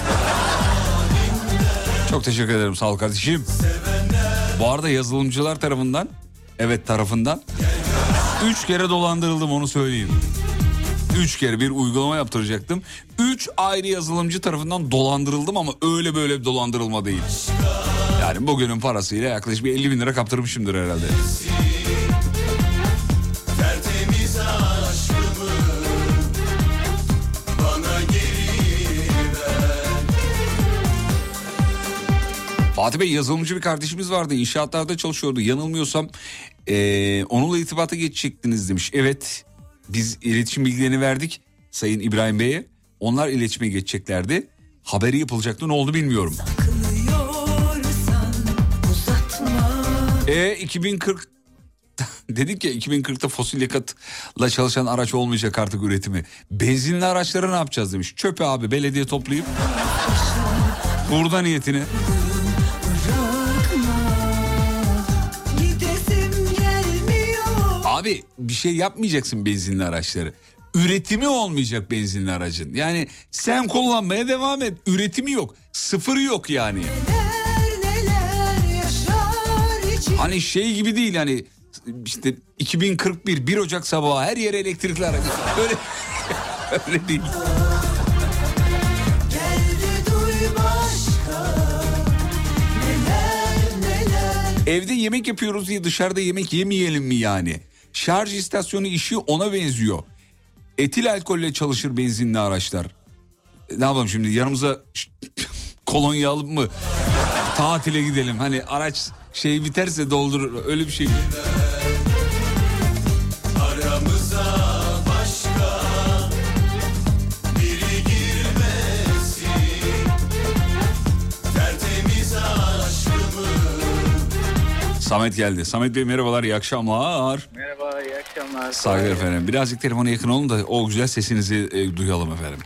Çok teşekkür ederim sağ ol kardeşim. Bu arada yazılımcılar tarafından evet tarafından üç kere dolandırıldım onu söyleyeyim. Üç kere bir uygulama yaptıracaktım. Üç ayrı yazılımcı tarafından dolandırıldım ama öyle böyle bir dolandırılma değil. Yani bugünün parasıyla yaklaşık bir 50 bin lira kaptırmışımdır herhalde. Fatih Bey yazılımcı bir kardeşimiz vardı. İnşaatlarda çalışıyordu. Yanılmıyorsam eee, onunla irtibata geçecektiniz demiş. Evet biz iletişim bilgilerini verdik Sayın İbrahim Bey'e. Onlar iletişime geçeceklerdi. Haberi yapılacaktı ne oldu bilmiyorum. E 2040 *laughs* dedik ya 2040'ta fosil yakıtla çalışan araç olmayacak artık üretimi. Benzinli araçları ne yapacağız demiş. Çöpe abi belediye toplayıp burada niyetine. Abi bir şey yapmayacaksın benzinli araçları. Üretimi olmayacak benzinli aracın. Yani sen kullanmaya devam et. Üretimi yok. Sıfırı yok yani. Hani şey gibi değil hani işte 2041 1 Ocak sabahı her yere elektrikli araç. Öyle *laughs* öyle değil. Evde yemek yapıyoruz diye dışarıda yemek yemeyelim mi yani? Şarj istasyonu işi ona benziyor. Etil alkolle çalışır benzinli araçlar. E, Ne yapalım şimdi yanımıza *coughs* kolonya alıp mı tatile gidelim? Hani araç şey biterse doldurur öyle bir şey. Aramıza Samet geldi. Samet Bey merhabalar iyi akşamlar. Merhaba, iyi akşamlar. Saygılar efendim. Birazcık telefona yakın olun da o güzel sesinizi e, duyalım efendim.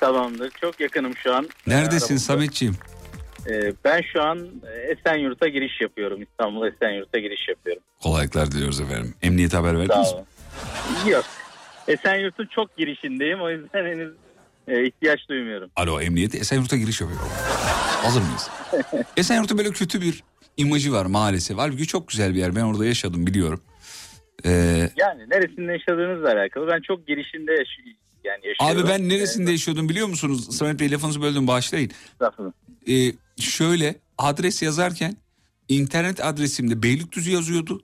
Tamamdır. Çok yakınım şu an. Neredesin. Sametciğim? Ee, ben şu an e, Esenyurt'a giriş yapıyorum. İstanbul Esenyurt'a giriş yapıyorum. Kolaylıklar diliyoruz efendim. Emniyete haber verdiniz mi? Yok. Esenyurt'un çok girişindeyim. O yüzden henüz e, ihtiyaç duymuyorum. Alo emniyete Esenyurt'a giriş yapıyor. Hazır mıyız? *laughs* Esenyurt'ta böyle kötü bir imajı var maalesef. Halbuki çok güzel bir yer. Ben orada yaşadım biliyorum. Ee, Yani neresinde yaşadığınızla alakalı. Ben çok girişinde yaş- yani yaşıyorum. abi ben neresinde yaşıyordum biliyor musunuz? Samet Bey lafınızı böldüm bağışlayın. Ee, şöyle adres yazarken internet adresimde Beylikdüzü yazıyordu.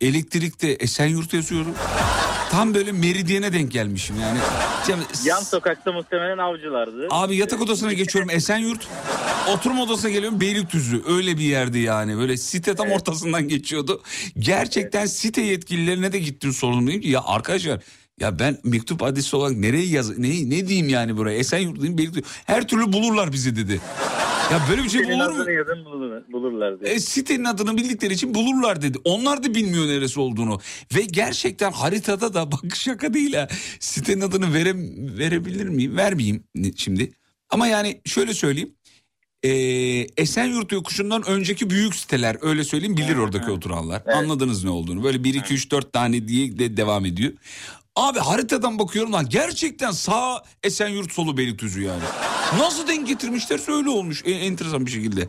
Elektrikte Esenyurt yazıyordu. Tam böyle meridyene denk gelmişim yani. Yan sokakta muhtemelen avcılardı. Abi yatak odasına geçiyorum Esenyurt. Oturma odasına geliyorum Beylikdüzü. Öyle bir yerdi yani. Böyle site tam ortasından geçiyordu. Gerçekten site yetkililerine de gittim sordum. Dedim ki ya arkadaşlar ya ben mektup adresi olarak nereye yaz ne, ne diyeyim yani buraya Esenyurt diyeyim Beylikdüzü. Her türlü bulurlar bizi dedi. Ya böyle bir şey Senin olur mu? adını yazın bulurlar, bulurlar diye. E, sitenin adını bildikleri için bulurlar dedi. Onlar da bilmiyor neresi olduğunu. Ve gerçekten haritada da *laughs* bak şaka değil ha. Sitenin adını vere, verebilir miyim? Vermeyeyim şimdi. Ama yani şöyle söyleyeyim. E, Esenyurt yokuşundan önceki büyük siteler öyle söyleyeyim bilir oradaki oturanlar. Anladınız ne olduğunu. Böyle 1 2 3 4 tane diye de devam ediyor. Abi haritadan bakıyorum lan gerçekten sağ Esenyurt solu Beylikdüzü yani. Nasıl denk getirmişlerse öyle olmuş e, enteresan bir şekilde.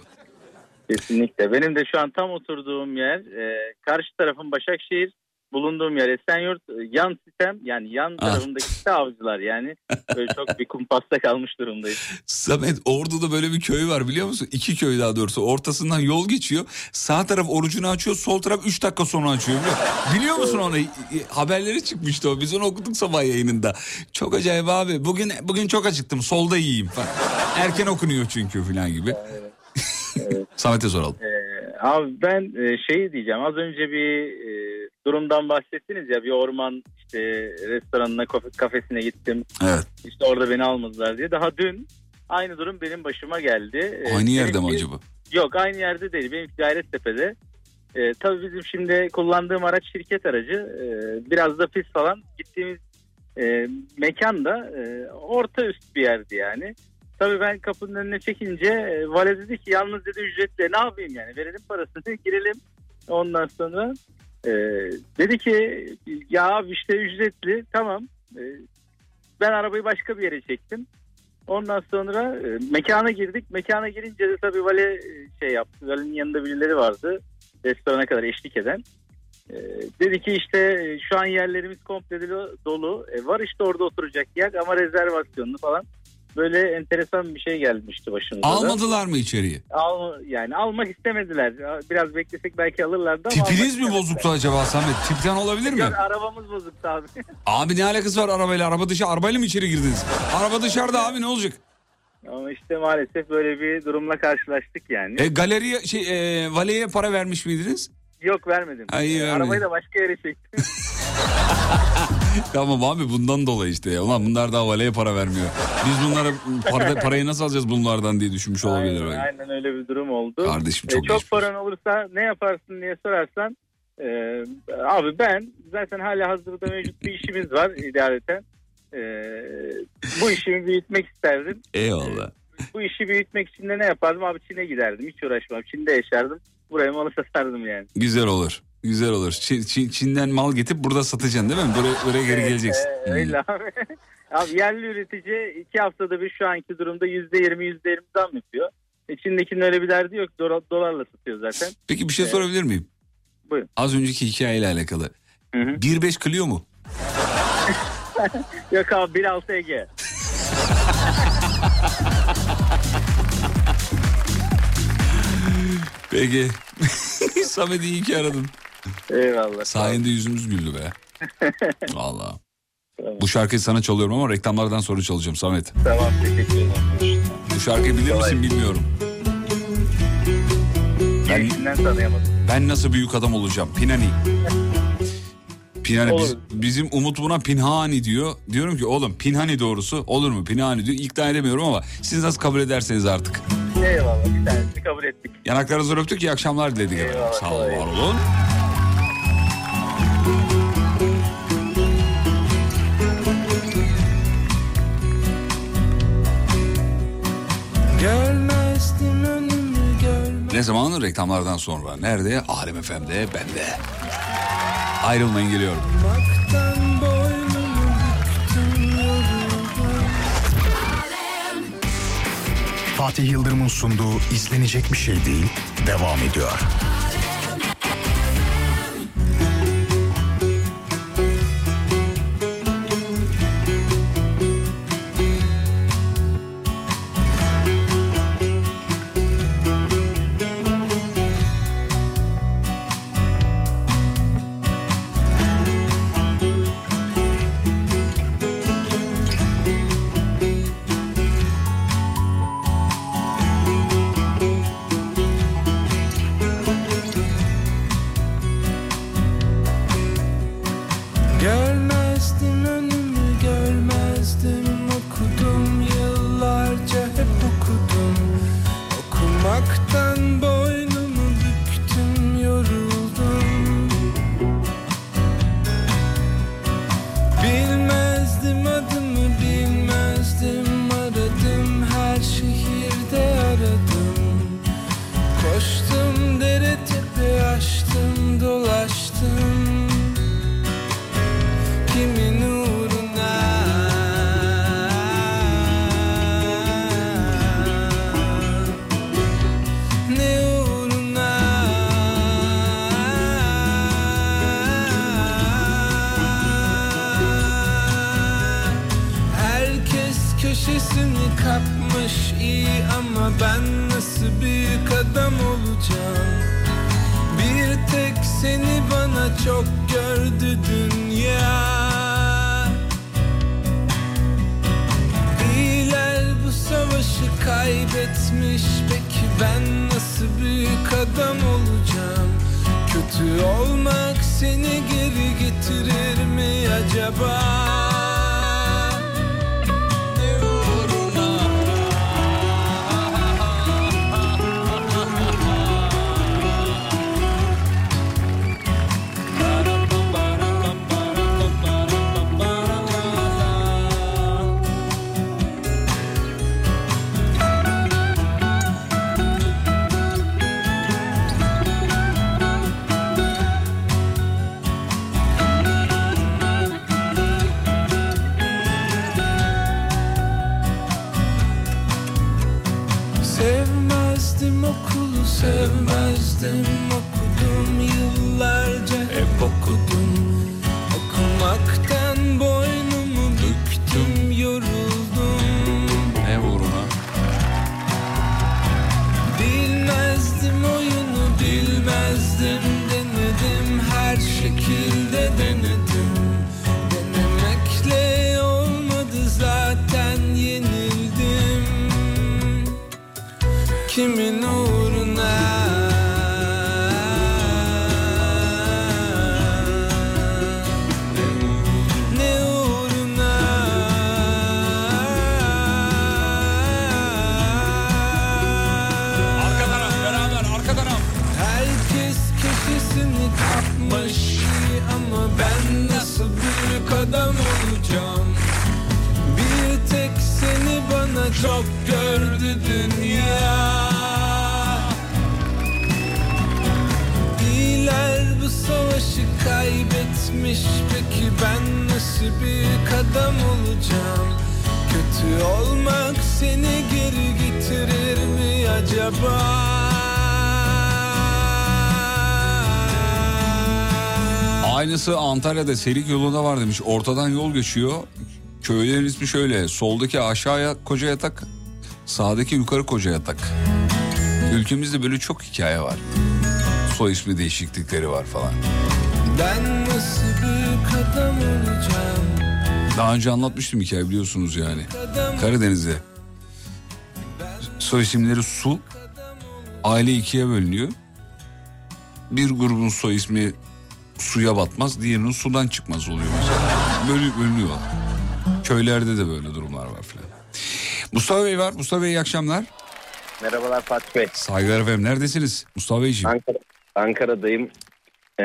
Kesinlikle. Benim de şu an tam oturduğum yer e, karşı tarafın Başakşehir, bulunduğum yer Esenyurt. E, Yan sistem yani yan Ah. tarafındaki site avcılar yani. Böyle çok bir kumpasta kalmış durumdayız. Samet Ordu'da böyle bir köy var biliyor musun? İki köy daha doğrusu. Ortasından yol geçiyor. Sağ taraf orucunu açıyor. Sol taraf 3 dakika sonra açıyor. Biliyor, biliyor musun onu? E, Haberleri çıkmıştı o. Biz onu okuduk sabah yayınında. Çok acayip abi. Bugün bugün çok acıktım. Solda yiyeyim falan. Erken okunuyor çünkü falan gibi. *laughs* Samet'e soralım. Ee, abi ben e, şey diyeceğim az önce bir e, durumdan bahsettiniz ya bir orman işte restoranına kafe- kafesine gittim Evet. işte orada beni almadılar diye daha dün aynı durum benim başıma geldi. Ee, Aynı yerde mi acaba? Yok aynı yerde değil benimki Gayrettepe'de. Ee, tabii bizim şimdi kullandığım araç şirket aracı Ee, biraz da pis falan gittiğimiz e, mekan da e, orta üst bir yerdi yani. Tabii ben kapının önüne çekince e, vale dedi ki yalnız dedi ücretle ne yapayım yani verelim parasını girelim. Ondan sonra e, dedi ki ya işte ücretli tamam E, ben arabayı başka bir yere çektim. Ondan sonra e, mekana girdik. Mekana girince de tabii vale e, şey yaptı. Valenin yanında birileri vardı. Restorana kadar eşlik eden. E, dedi ki işte e, şu an yerlerimiz komple dolu. E, var işte orada oturacak yer ama rezervasyonlu falan. Böyle enteresan bir şey gelmişti başımıza. da. Almadılar mı içeriye? Al, yani almak istemediler. Biraz beklesek belki alırlardı ama Tipiniz mi bozuktu acaba Samet? Tipten olabilir mi? Yok, arabamız bozuktu abi. *laughs* Abi ne alakası var arabayla? Araba dışı arabayla mı içeri girdiniz? Araba dışarıda abi ne olacak? ama işte maalesef böyle bir durumla karşılaştık yani. E, galeriye şey e, valeye para vermiş miydiniz? Yok vermedim. İyi Ee, vermedin. Arabayı da başka yere çektim. *laughs* *laughs* Tamam abi bundan dolayı işte. Ulan bunlar daha valeye para vermiyor. Biz bunlara para, parayı nasıl alacağız bunlardan diye düşünmüş olabilir. aynen, öyle bir durum oldu. Kardeşim çok çok geçmiş paran olursa ne yaparsın diye sorarsan e, abi ben zaten hala hazırda mevcut bir işimiz var idareten. E, bu işimi büyütmek isterdim. Eyvallah. Bu işi büyütmek için de ne yapardım? Abi Çin'e giderdim. Hiç uğraşmam. Çin'de yaşardım. Buraya malı satardım yani. Güzel olur. Güzel olur. Çin, Çin- Çin'den mal getirip burada satacaksın değil mi? Buraya, buraya geri geleceksin. Ee, Hmm. öyle abi. *laughs* abi yerli üretici iki haftada bir şu anki durumda yüzde yirmi yüzde yirmi zam yapıyor. E, Çin'dekinin öyle bir derdi yok. Dola- dolarla satıyor zaten. Peki bir şey Evet. sorabilir miyim? Buyurun. Az önceki hikayeyle alakalı. Hı hı. 1.5 Clio mu? *laughs* Yok abi 1.6 Ege. *laughs* Peki. Samet iyi ki aradın. Eyvallah. Sayende yüzümüz güldü be. *laughs* Valla. Bu şarkıyı sana çalıyorum ama reklamlardan sonra çalacağım Samet. Tamam teşekkür ederim. Bu şarkıyı bilir misin bilmiyorum. Ben, ben nasıl büyük adam olacağım? Pinani. *laughs* Pinani biz- bizim Umut buna Pinhani diyor. Diyorum ki oğlum Pinhani doğrusu olur mu? Pinhani diyor. İkna edemiyorum ama siz nasıl kabul ederseniz artık. Eyvallah bir tanesini kabul ettik. Yanaklarınızı öptük iyi akşamlar efendim. Eyvallah, Sağ olun var olun. Ne zaman? Reklamlardan sonra. Nerede? Alem FM'de bende. Ayrılmayın geliyorum. Fatih Yıldırım'ın sunduğu izlenecek bir şey değil devam ediyor. Kaybetmiş Peki ben nasıl büyük adam olacağım? Kötü olmak seni geri getirir mi acaba Antalya'da Serik yolunda var demiş. Ortadan yol geçiyor. Köylerin ismi şöyle. Soldaki aşağıya koca yatak. Sağdaki yukarı koca yatak. Ülkemizde böyle çok hikaye var. Soy ismi değişiklikleri var falan. Ben nasıl büyük adam olacağım Daha önce anlatmıştım hikaye biliyorsunuz yani. Karadeniz'de soy isimleri Su. Aile ikiye bölünüyor. Bir grubun soy ismi suya batmaz, diğerinin sudan çıkmaz oluyor mesela. Böyle bölünüyor. Köylerde de böyle durumlar var filan. Mustafa Bey var. Mustafa Bey iyi akşamlar. Merhabalar Fatih Bey. Saygılar efendim. Neredesiniz? Mustafa Beyciğim. Ankara, Ankara'dayım. Ee,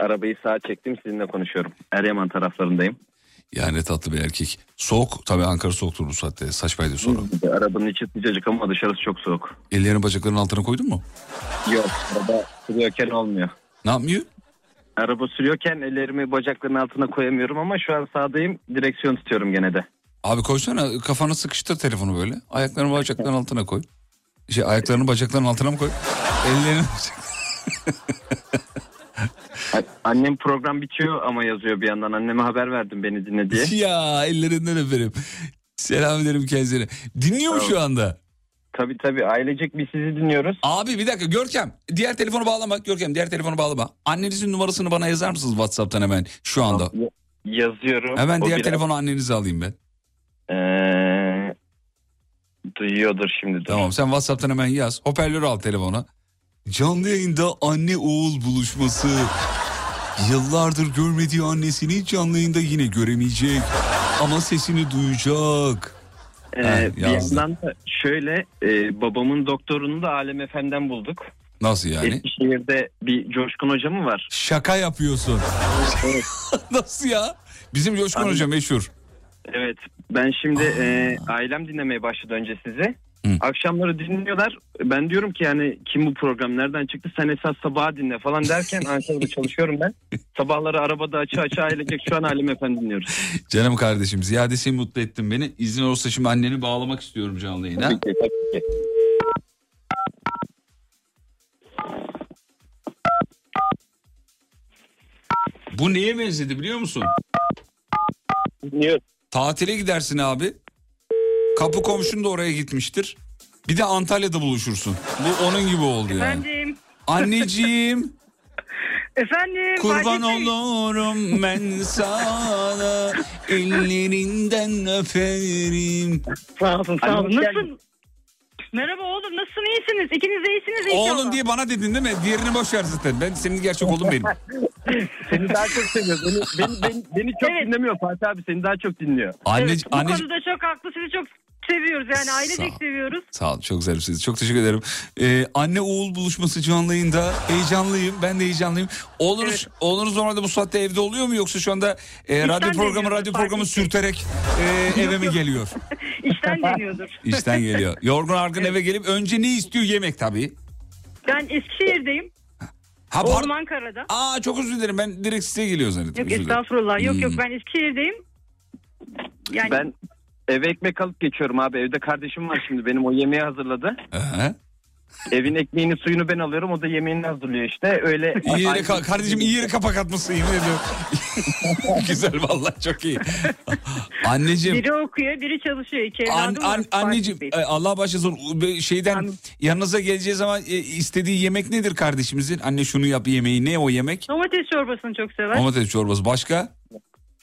arabayı sağa çektim sizinle konuşuyorum. Eryaman taraflarındayım. Ya ne tatlı bir erkek. Soğuk. Tabii Ankara soğuktur bu saatte. Saçmaydı sonra. Arabanın içi sıcacık ama dışarısı çok soğuk. Ellerini bacaklarının altına koydun mu? Yok araba sürüyorken olmuyor. Ne yapmıyor? Araba sürüyorken ellerimi bacaklarının altına koyamıyorum ama şu an sağdayım direksiyon tutuyorum gene de. Abi koysana kafanı sıkıştır telefonu böyle. Ayaklarını bacakların altına koy. Şey ayaklarını bacakların altına mı koy? Ellerini *laughs* Annem program bitiyor ama yazıyor bir yandan. Anneme haber verdim beni dinle diye. *laughs* ya ellerinden öperim. Selam ederim kendisine. Dinliyor mu şu anda? Tabii tabii ailecek biz sizi dinliyoruz. Abi bir dakika Görkem. Diğer telefonu bağlama. Görkem diğer telefonu bağlama. Annenizin numarasını bana yazar mısınız WhatsApp'tan hemen şu anda? Yazıyorum. Hemen O diğer biraz, telefonu annenizi alayım ben. eee, duyuyordur şimdi. dur. Tamam sen WhatsApp'tan hemen yaz. Hoparlörü al telefona. Canlı yayında anne oğul buluşması. Yıllardır görmediği annesini canlı yayında yine göremeyecek. Ama sesini duyacak. Ee, Ha, bir yazdı. yandan da şöyle e, babamın doktorunu da Alem Efem'den bulduk. Nasıl yani? Eskişehir'de bir Coşkun Hoca mı var? Şaka yapıyorsun. *laughs* Nasıl ya? Bizim Coşkun Abi- Hoca meşhur. Evet ben şimdi e, ailem dinlemeye başladı önce sizi. Akşamları dinliyorlar. Ben diyorum ki yani kim bu program nereden çıktı sen esas sabaha dinle falan derken *laughs* Ankara'da çalışıyorum ben. Sabahları arabada açı açı ailecek şu an Alem Efem dinliyoruz. Canım kardeşim ziyadesi mutlu ettin beni. İzin olursa şimdi anneni bağlamak istiyorum canlı yayına. Tabii ki, tabii ki. Bu neye benzedi biliyor musun? Dinliyorum. Tatile gidersin abi. Kapı komşun da oraya gitmiştir. Bir de Antalya'da buluşursun. Bu onun gibi oldu yani. Efendim. Anneciğim *laughs* Efendim. kurban olurum ben sana ellerinden öperim. Sağ olun sağ olun. Anne, Nasılsın? Merhaba oğlum nasılsın iyisiniz? İkiniz de iyisiniz inşallah. Oğlum diye bana dedin değil mi? Diğerini boş ver zaten. Ben senin gerçek oğlum benim. *laughs* Seni daha çok seviyor. Beni, beni, beni, beni çok dinlemiyor Fatih abi seni daha çok dinliyor. Anne, Evet, bu anneci- konuda çok haklı sizi çok seviyoruz yani Sağ ailecek ol. seviyoruz. Sağ ol çok zarifsiniz. Çok teşekkür ederim. Ee, anne oğul buluşması canlı yayında. Heyecanlıyım. Ben de heyecanlıyım. Oğlunuz, oğlunuz normalde bu saatte evde oluyor mu yoksa şu anda e, radyo programı radyo programı sürterek e, eve mi geliyor? *laughs* İşten deniyordur. İşten geliyor. Yorgun argın eve gelip önce ne istiyor? Yemek tabii. Ben Eskişehir'deyim. Ha, Oğlum pardon. Ankara'da. Aa çok özür dilerim. Ben direkt size geliyor zannettim. Yok estağfurullah. Yok yok Hmm. ben Eskişehir'deyim. Yani Ben eve ekmek alıp geçiyorum abi. Evde kardeşim var şimdi benim o yemeği hazırladı. Aha. Evin ekmeğini suyunu ben alıyorum o da yemeğini hazırlıyor işte. Öyle İyi yere ka- kardeşim iyi yere kapak atmışsın yemin ediyorum. *laughs* Güzel vallahi çok iyi. Anneciğim. biri okuyor biri çalışıyor. İki An, var. an, anneciğim e, Allah başlasın şeyden yanınıza geleceği zaman e, istediği yemek nedir kardeşimizin? Anne şunu yap yemeği ne o yemek? Domates çorbasını çok sever. Domates çorbası başka?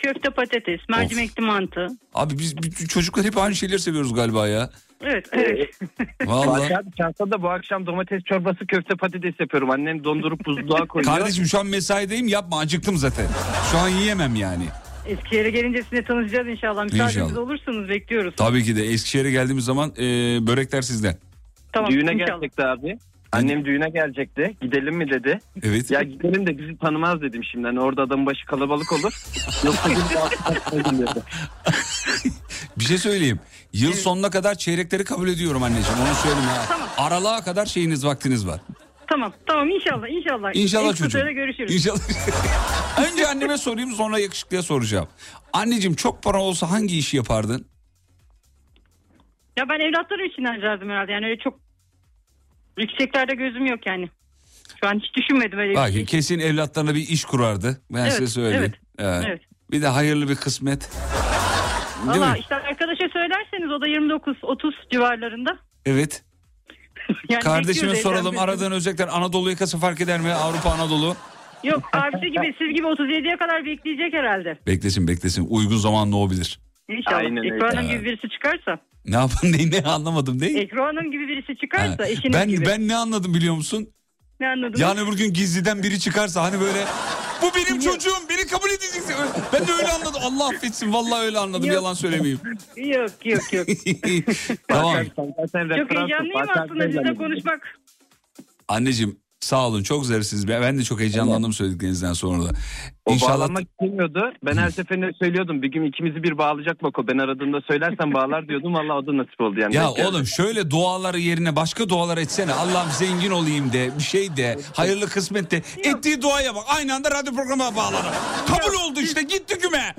Köfte patates, mercimekli mantı. Abi biz, biz çocuklar hep aynı şeyleri seviyoruz galiba ya. Evet, evet. *laughs* Vallahi. Fatih abi çanta da bu akşam domates çorbası köfte patates yapıyorum. Annem dondurup buzluğa *laughs* koyuyor. Kardeşim şu an mesaideyim yapma acıktım zaten. Şu an yiyemem yani. Eskişehir'e gelince sizinle tanışacağız inşallah. Müsaadeniz İnşallah. olursanız bekliyoruz. Tabii ki de Eskişehir'e geldiğimiz zaman e, börekler sizden. Tamam, Düğüne inşallah. gelecekti abi. Annem düğüne gelecekti. Gidelim mi dedi. Evet. Ya gidelim de bizi tanımaz dedim şimdi. Hani orada adamın başı kalabalık olur. *laughs* Yoksa gelip altına dedi. Bir şey söyleyeyim. Yıl sonuna kadar çeyrekleri kabul ediyorum anneciğim. Onu söyleyeyim ya. Aralığa kadar şeyiniz vaktiniz var. Tamam tamam inşallah inşallah. İnşallah çocuğum. sürede görüşürüz. İnşallah. *laughs* Önce anneme sorayım sonra yakışıklıya soracağım. Anneciğim çok para olsa hangi işi yapardın? Ya ben evlatlarım için harcardım herhalde. Yani öyle çok yükseklerde gözüm yok yani. Şu an hiç düşünmedim öyle bir Bak şey. kesin evlatlarına bir iş kurardı. Ben Evet, size söyleyeyim. evet, evet. Bir de hayırlı bir kısmet. Valla işte arkadaşa söylerseniz o da 29-30 civarlarında. Evet. *laughs* Yani Kardeşime soralım aradığın özellikler Anadolu yakası fark eder mi? Avrupa Anadolu. Yok abisi gibi siz gibi 37'ye kadar bekleyecek herhalde. Beklesin beklesin. Uygun zamanla o bilir. İnşallah. Aynen. Ekru Hanım Ha. gibi birisi çıkarsa. Ne yapın *laughs* ne, ne anlamadım ne? Ekru Hanım gibi birisi çıkarsa Ha, eşiniz ben gibi. ben ne anladım biliyor musun? Ne anladınız? Yani öbür gün gizliden biri çıkarsa hani böyle bu benim çocuğum beni kabul edeceksin. Ben de öyle anladım. Allah affetsin vallahi öyle anladım Yok. yalan söylemeyeyim. *laughs* Yok yok yok. *laughs* tamam. Çok heyecanlıyım aslında sizinle konuşmak. Anneciğim sağ olun çok zarifsiniz. Ben ben de çok heyecanlandım söylediklerinizden sonra da. O İnşallah bağlanmak istemiyordu. Ben her seferinde söylüyordum. Bir gün ikimizi bir bağlayacak bak o. Ben aradığımda söylersen bağlar diyordum. Valla o da nasip oldu yani. ya geldi. oğlum şöyle duaları yerine başka dualar etsene. Allah'ım zengin olayım de bir şey de hayırlı kısmet de. Ettiği duaya bak aynı anda radyo programına bağlanır. Kabul oldu işte gitti küme.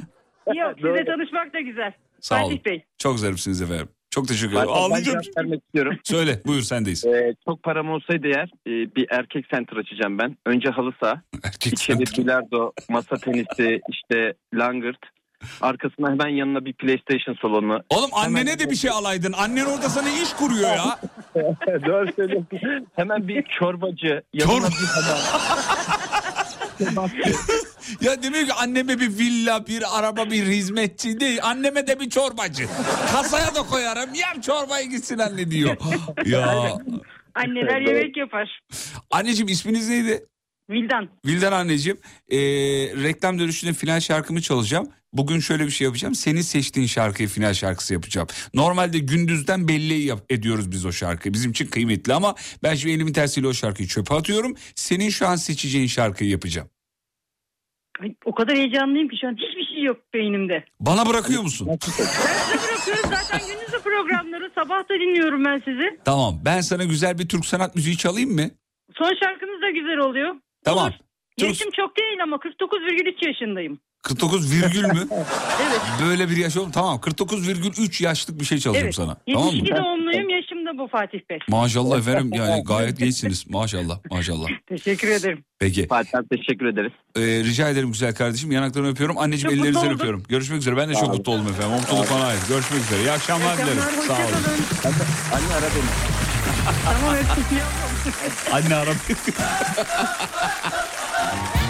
Yok size tanışmak da güzel. Sağ Fatih olun. Bey. Çok zarifsiniz efendim. Çok teşekkür ederim. Ben- ben Ağlayacağım. cevap vermek istiyorum. *laughs* Söyle buyur sendeyiz. Ee, çok param olsaydı eğer e, bir erkek center açacağım ben. Önce halı saha, *laughs* Erkek içeri bilardo, masa tenisi, işte langırt. Arkasına hemen yanına bir PlayStation salonu. Oğlum annene de bir şey alaydın. Annen orada sana iş kuruyor ya. *laughs* Doğru söylüyorsun. Hemen bir çorbacı, yanına Çorba- bir. Ya demiyor ki anneme bir villa, bir araba, bir hizmetçi değil. Anneme de bir çorbacı. Kasaya da koyarım. Yem çorbayı gitsin anne diyor. ya Anneler yemek yapar. anneciğim isminiz neydi? Vildan. Vildan anneciğim e, reklam dönüşünde final şarkımı çalacağım. Bugün şöyle bir şey yapacağım. Senin seçtiğin şarkıyı final şarkısı yapacağım. Normalde gündüzden belli yap- ediyoruz biz o şarkıyı. Bizim için kıymetli ama ben şimdi elimin tersiyle o şarkıyı çöpe atıyorum. Senin şu an seçeceğin şarkıyı yapacağım. Ay, o kadar heyecanlıyım ki şu an hiçbir şey yok beynimde. Bana bırakıyor musun? Ben size bırakıyorum zaten gündüzü programları sabah da dinliyorum ben sizi. Tamam ben sana güzel bir Türk sanat müziği çalayım mı? Son şarkınız da güzel oluyor. Tamam. Olur. Yaşım çok değil ama 49,3 yaşındayım. 49 virgül mü? *laughs* Evet. Böyle bir yaş oldu. Tamam 49,3 yaşlık bir şey çalacağım Evet. sana. Tamam mı? 72 doğumluyum yaşım da bu Fatih Bey. Maşallah efendim *laughs* yani gayet gençsiniz. Maşallah maşallah. Teşekkür ederim. Peki. Fatih abi teşekkür ederiz. Ee, rica ederim güzel kardeşim. Yanaklarını öpüyorum. Anneciğim Çok ellerinizden öpüyorum. Görüşmek üzere. Ben de çok mutlu oldum efendim. Mutluluk bana ait. Görüşmek üzere. İyi akşamlar dilerim. Sağ olun. Anne ara beni. Tamam öptüm. *laughs* Anne ara. *laughs*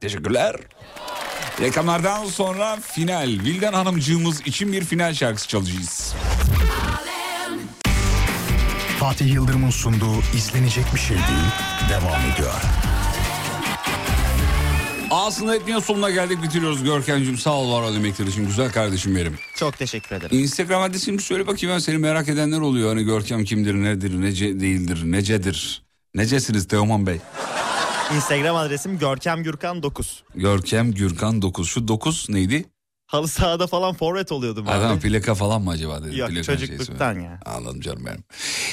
Teşekkürler. Reklamlardan sonra final. Vildan Hanımcığımız için bir final şarkısı çalacağız. Fatih Yıldırım'ın sunduğu izlenecek bir şey değil devam ediyor. Aslında etmeyen sonuna geldik bitiriyoruz Görkem'cim. Sağ ol var ol emekler için güzel kardeşim benim. Çok teşekkür ederim. Instagram adresini söyle bakayım ben seni merak edenler oluyor. Hani Görkem kimdir, nedir, nece değildir, necedir. Necesiniz Teoman Bey? Instagram adresim Görkem Gürkan 9. Görkem Gürkan 9. Şu 9 neydi? Halı sahada falan forvet oluyordum abi. tamam, plaka falan mı acaba? Dedi. Yok, Plaka çocukluktan şeysi ya. Anladım canım benim.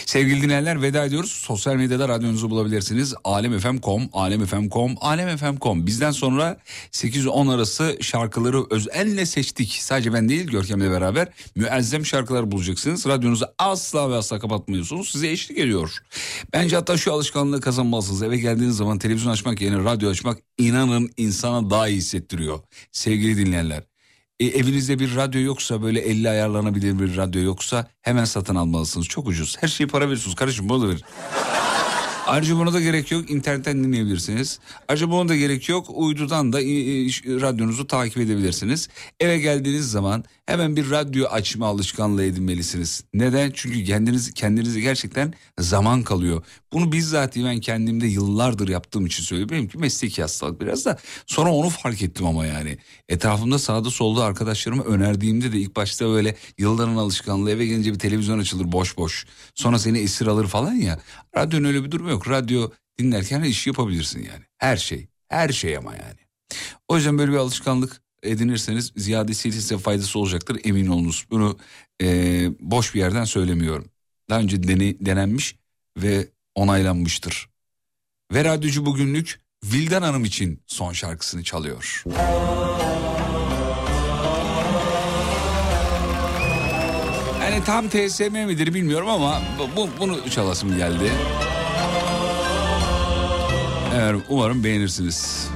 Sevgili dinleyenler veda ediyoruz. Sosyal medyada radyonuzu bulabilirsiniz. Alemfm.com, alemfm.com, alemfm.com. Bizden sonra 8-10 arası şarkıları özenle seçtik. Sadece ben değil Görkem'le beraber müezzem şarkılar bulacaksınız. Radyonuzu asla ve asla kapatmıyorsunuz. Size eşlik ediyor. Bence hatta şu alışkanlığı kazanmalısınız. Eve geldiğiniz zaman televizyon açmak yerine radyo açmak inanın insana daha iyi hissettiriyor. Sevgili dinleyenler. E, evinizde bir radyo yoksa böyle elle ayarlanabilir bir radyo yoksa hemen satın almalısınız. Çok ucuz. Her şeyi para veriyorsunuz. Kardeşim bunu da verin. Ayrıca buna da gerek yok. İnternetten dinleyebilirsiniz. Ayrıca buna da gerek yok. Uydudan da radyonuzu takip edebilirsiniz. Eve geldiğiniz zaman hemen bir radyo açma alışkanlığı edinmelisiniz. Neden? Çünkü kendiniz kendinize gerçekten zaman kalıyor. Bunu bizzat ben kendimde yıllardır yaptığım için söylüyorum. Benimki mesleki hastalık biraz da. Sonra onu fark ettim ama yani. Etrafımda sağda solda arkadaşlarıma önerdiğimde de ilk başta böyle yılların alışkanlığı eve gelince bir televizyon açılır boş boş. Sonra seni esir alır falan ya. Radyonun öyle bir durumu. Radyo dinlerken işi yapabilirsin yani. Her şey. Her şey ama yani. O yüzden böyle bir alışkanlık edinirseniz ziyadesiyle size faydası olacaktır emin olunuz. Bunu e, boş bir yerden söylemiyorum. Daha önce dene, denenmiş ve onaylanmıştır. Ve radyocu bugünlük Vildan Hanım için son şarkısını çalıyor. Yani tam TSM midir bilmiyorum ama bu- bunu çalasım geldi. Evet, umarım beğenirsiniz.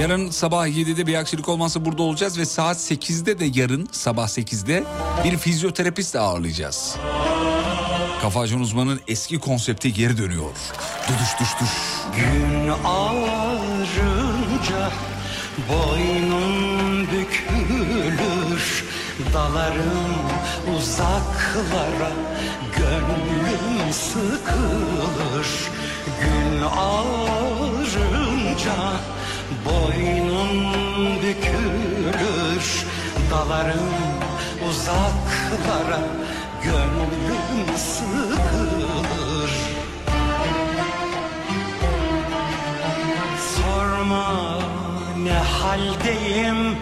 Yarın sabah 7'de bir aksilik olmazsa burada olacağız ve saat 8'de de yarın sabah 8'de bir fizyoterapist ağırlayacağız. Kafa Açan Uzman'ın eski konsepti geri dönüyor. Duduş duş duş. Gün ağarınca boynum bükülür Dalarım uzaklara gönlüm sıkılır. Gün ağarınca boynum bükülür. Dalarım uzaklara gönlüm sıkılır. Sorma ne haldeyim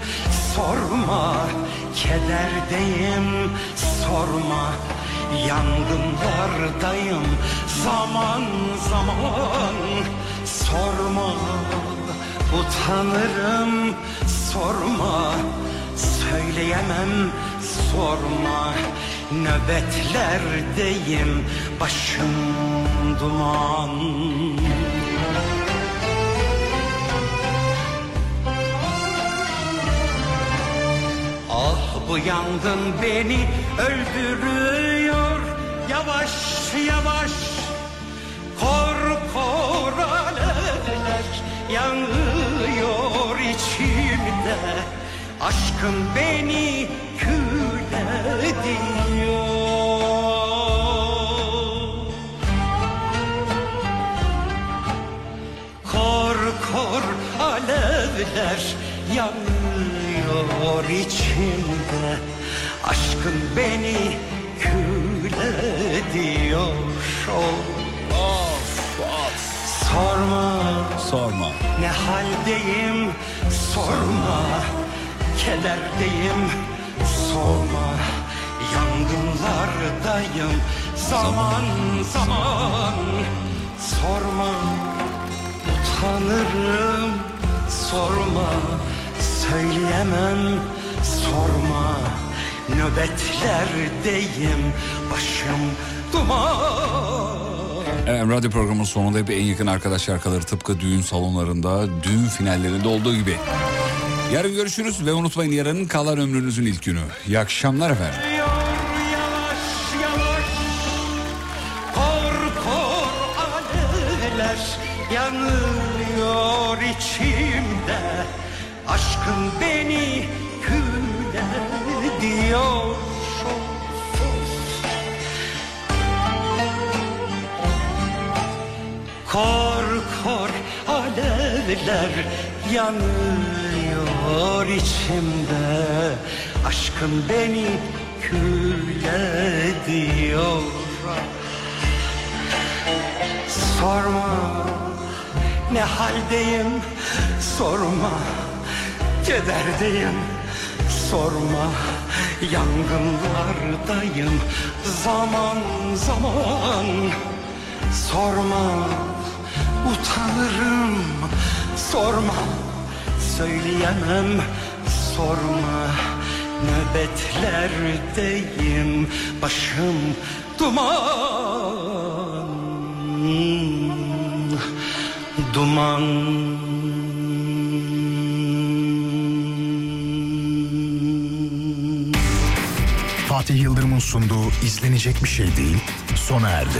sorma kederdeyim sorma yangınlardayım zaman zaman. Sorma utanırım. Sorma söyleyemem. Sorma nöbetlerdeyim. Başım duman bu yangın beni öldürüyor. Yavaş yavaş Kor kor alevler yanıyor içimde. Aşkın beni kül ediyor Kor kor alevler yanıyor içimde Aşkın beni kül ediyor Of of Sorma. Sorma. ne haldeyim? Sorma. Kederdeyim sorma. Yangınlardayım. Zaman zaman. Sorma. Utanırım. Sorma Söyleyemem sorma Nöbetlerdeyim başım duman Evet, radyo programının sonunda hep en yakın arkadaş şarkıları tıpkı düğün salonlarında, düğün finallerinde olduğu gibi. Yarın görüşürüz ve unutmayın yarının kalan ömrünüzün ilk günü. İyi akşamlar efendim. Yavaş yavaş Kor kor alevler yanıyor içimde Aşkın beni kül ediyor Kor kor alevler yanıyor içimde. Aşkın beni kül ediyor Sorma ne haldeyim? Sorma Kederdeyim. Sorma Yangınlardayım. Zaman zaman. Sorma utanırım. Sorma Söyleyemem. Sorma Nöbetlerdeyim. Başım duman. Duman Fatih Yıldırım'ın sunduğu izlenecek bir şey değil sona erdi.